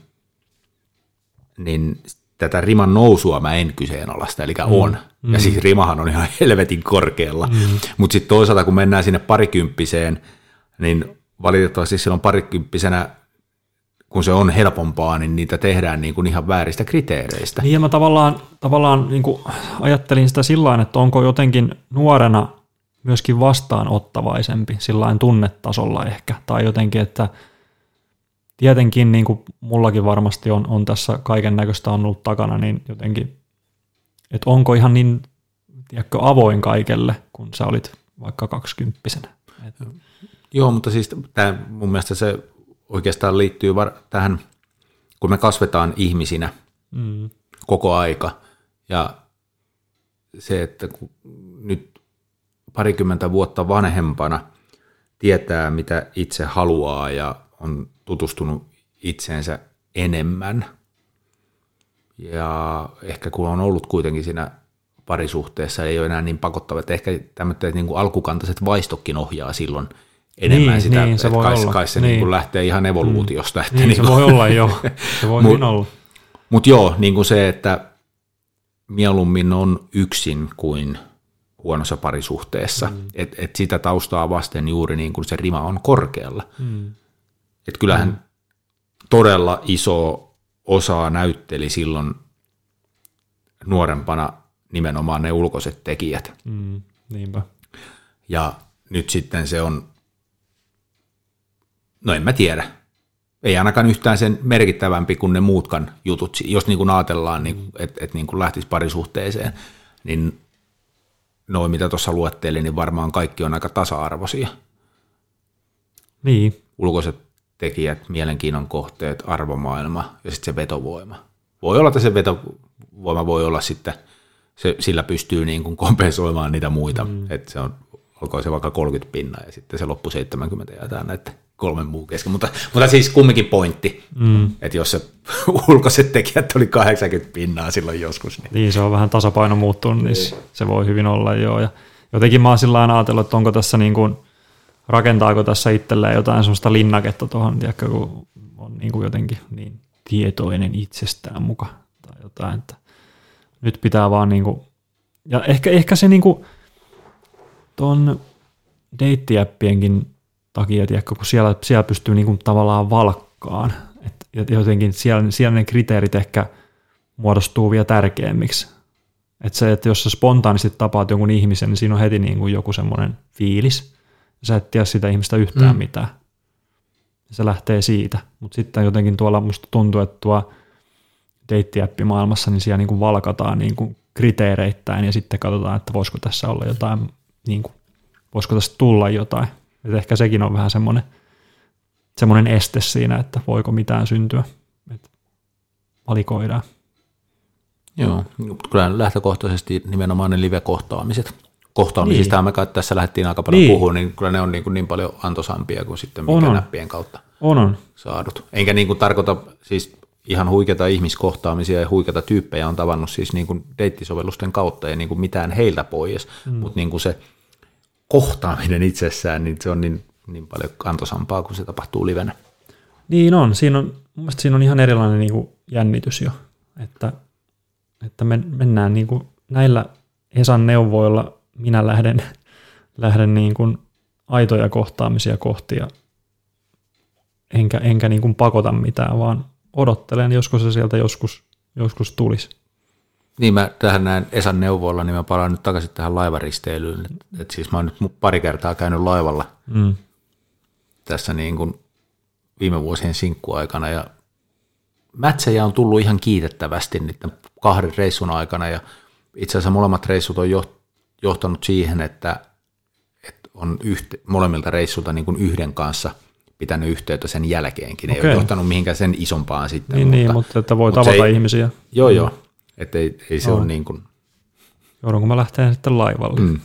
niin tätä riman nousua mä en kyseenalaista, eli mm. on. Mm. Ja siis rimahan on ihan helvetin korkealla. Mm. Mutta sitten toisaalta, kun mennään sinne parikymppiseen, niin valitettavasti silloin parikymppisenä, kun se on helpompaa, niin niitä tehdään niin kuin ihan vääristä kriteereistä. Niin ja mä tavallaan, tavallaan niin kuin ajattelin sitä sillä että onko jotenkin nuorena myöskin vastaanottavaisempi sillä tunnetasolla ehkä, tai jotenkin, että – tietenkin niin kuin mullakin varmasti on, on tässä kaiken näköistä on ollut takana, niin jotenkin, että onko ihan niin tiedätkö, avoin kaikelle, kun sä olit vaikka kaksikymppisenä. Et. Joo, mutta siis tämä, mun mielestä se oikeastaan liittyy var- tähän, kun me kasvetaan ihmisinä mm. koko aika, Ja se, että kun nyt parikymmentä vuotta vanhempana tietää, mitä itse haluaa ja on tutustunut itseensä enemmän. Ja ehkä kun on ollut kuitenkin siinä parisuhteessa, ei ole enää niin pakottava, että ehkä tämmöiset niin kuin alkukantaiset vaistokin ohjaa silloin enemmän Niin, sitä, niin, se että voi kai, olla. kai se Niin. niin kuin lähtee ihan evoluutiosta. Että Niin, niin se voi olla jo. Se voi Mut- hyvin olla. Mutta joo, niin kuin se, että mieluummin on yksin kuin huonossa parisuhteessa. Mm. Et, et sitä taustaa vasten juuri niin kuin se rima on korkealla. Mm. Et kyllähän mm. todella iso osa näytteli silloin nuorempana nimenomaan ne ulkoiset tekijät. Mm. Niinpä. Ja nyt sitten se on, no en mä tiedä, ei ainakaan yhtään sen merkittävämpi kuin ne muutkaan jutut. Jos niin kuin ajatellaan, niin, että et niin kuin lähtisi parisuhteeseen, niin noin mitä tuossa luettelin, niin varmaan kaikki on aika tasa-arvoisia. Niin, Ulkoiset tekijät, mielenkiinnon kohteet, arvomaailma ja sitten se vetovoima. Voi olla, että se vetovoima voi olla sitten, se, sillä pystyy niin kuin kompensoimaan niitä muita, mm. että se on, olkoon se vaikka 30 pinnaa ja sitten se loppu 70 jätetään näiden kolmen muun kesken, mutta, mutta siis kumminkin pointti, mm. että jos se ulkoiset tekijät oli 80 pinnaa silloin joskus, niin niin se on vähän tasapaino muuttunut, niin se- se voi hyvin olla joo. Ja jotenkin mä oon sillä ajatellut, että onko tässä niin kuin, rakentaako tässä itselleen jotain sellaista linnaketta tuohon, tiedätkö, kun on niin kuin jotenkin niin tietoinen itsestään muka tai jotain, että nyt pitää vaan niin kuin, ja ehkä, ehkä se niin kuin ton deittiäppienkin takia, tiedätkö, kun siellä, siellä pystyy niin kuin tavallaan valkkaan, että jotenkin siellä, siellä ne kriteerit ehkä muodostuu vielä tärkeämmiksi. Että se, että jos sä spontaanisti tapaat jonkun ihmisen, niin siinä on heti niin kuin joku semmoinen fiilis. Sä et tiedä sitä ihmistä yhtään mm. mitään. Se lähtee siitä. Mutta sitten jotenkin tuolla musta tuntuu, että tuo deittiäppimaailmassa, niin siellä niin kuin valkataan niin kuin kriteereittäin ja sitten katsotaan, että voisiko tässä olla jotain, niin kuin, voisiko tästä tulla jotain. Et ehkä sekin on vähän semmoinen, semmoinen este siinä, että voiko mitään syntyä. Et valikoidaan. Joo, mutta kyllä lähtökohtaisesti nimenomaan ne live-kohtaamiset. Kohtaamisista niin. me kai tässä lähdettiin aika paljon Niin. niin. puhumaan, niin kyllä ne on niin, kuin niin paljon antosampia kuin sitten On, on. näppien kautta On, on. saadut. Enkä niin kuin tarkoita siis ihan huikeita ihmiskohtaamisia ja huikeita tyyppejä on tavannut siis niin kuin deittisovellusten kautta ja niin kuin mitään heiltä pois, mm. mutta niin kuin se kohtaaminen itsessään, niin se on niin, niin paljon antosampaa, kun se tapahtuu livenä. Niin on. Siinä on, mun mielestä siinä on ihan erilainen niin kuin jännitys jo, että, että me, mennään niin kuin näillä Esan neuvoilla minä lähden, lähden niin kuin aitoja kohtaamisia kohti ja enkä, enkä niin kuin pakota mitään, vaan odottelen, josko se sieltä joskus, joskus tulisi. Niin mä tähän näin Esan neuvoilla, niin mä palaan nyt takaisin tähän laivaristeilyyn. Et, et siis mä oon nyt pari kertaa käynyt laivalla Mm. tässä niin kuin viime vuosien sinkkuaikana ja mätsejä on tullut ihan kiitettävästi niiden kahden reissun aikana ja itse asiassa molemmat reissut on joht- johtanut siihen, että, että on yhte, molemmilta reissulta niin kuin yhden kanssa pitänyt yhteyttä sen jälkeenkin. Ei Okei. ole johtanut mihinkään sen isompaan sitten. Niin, mutta, niin, mutta että voi mutta tavata ei- ihmisiä. Joo, joo. Että ei, ei se Joo. ole niin kuin, Joudunko mä lähteä sitten laivalle? Mm.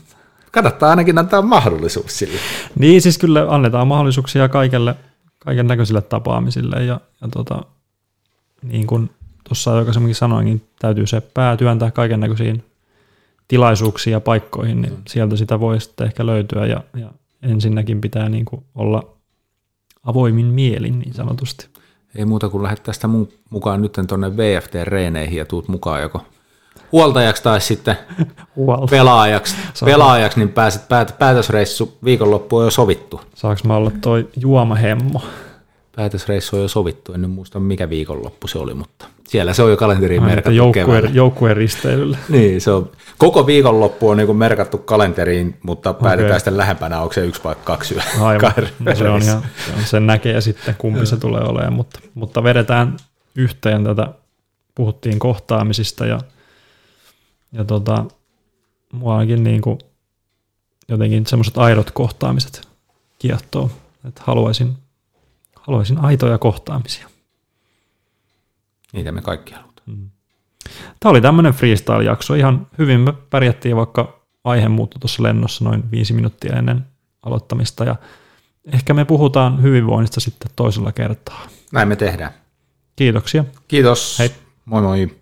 kannattaa ainakin antaa mahdollisuus sille. Niin, siis kyllä annetaan mahdollisuuksia kaikelle, kaiken näköisille tapaamisille ja, ja tota, niin kuin tuossa aikaisemminkin sanoinkin, täytyy se pää työntää kaiken näköisiin tilaisuuksiin ja paikkoihin, niin sieltä sitä voi sitten ehkä löytyä ja, ja ensinnäkin pitää niin kuin olla avoimin mielin niin sanotusti. Ei muuta kuin lähdet tästä mukaan nyt tuonne VFT-reeneihin ja tuut mukaan joko huoltajaksi tai sitten Huolta. pelaajaksi, pelaajaksi niin pääset päät, päätösreissu viikonloppu on jo sovittu. Saanko mä olla toi juomahemmo? Päätösreissu on jo sovittu, en nyt muista mikä viikonloppu se oli, mutta siellä se on jo kalenteriin merkattu joukkueen, joukkueen risteilylle. Niin, se on, koko viikonloppu on niin merkattu kalenteriin, mutta päätetään Okei. sitten lähempänä, onko se yksi vai kaksi yö. Aivan, no se on ihan, se on- sen näkee sitten kumpi se tulee olemaan, mutta, mutta vedetään yhteen tätä, puhuttiin kohtaamisista ja, ja tota, mua ainakin niin kuin jotenkin semmoiset aidot kohtaamiset kiehtoo, että haluaisin, haluaisin aitoja kohtaamisia. Niitä me kaikki halutaan. Tämä oli tämmöinen freestyle-jakso. Ihan hyvin me pärjättiin, vaikka aihe muuttui tuossa lennossa noin viisi minuuttia ennen aloittamista. Ja ehkä me puhutaan hyvinvoinnista sitten toisella kertaa. Näin me tehdään. Kiitoksia. Kiitos. Hei. Moi moi.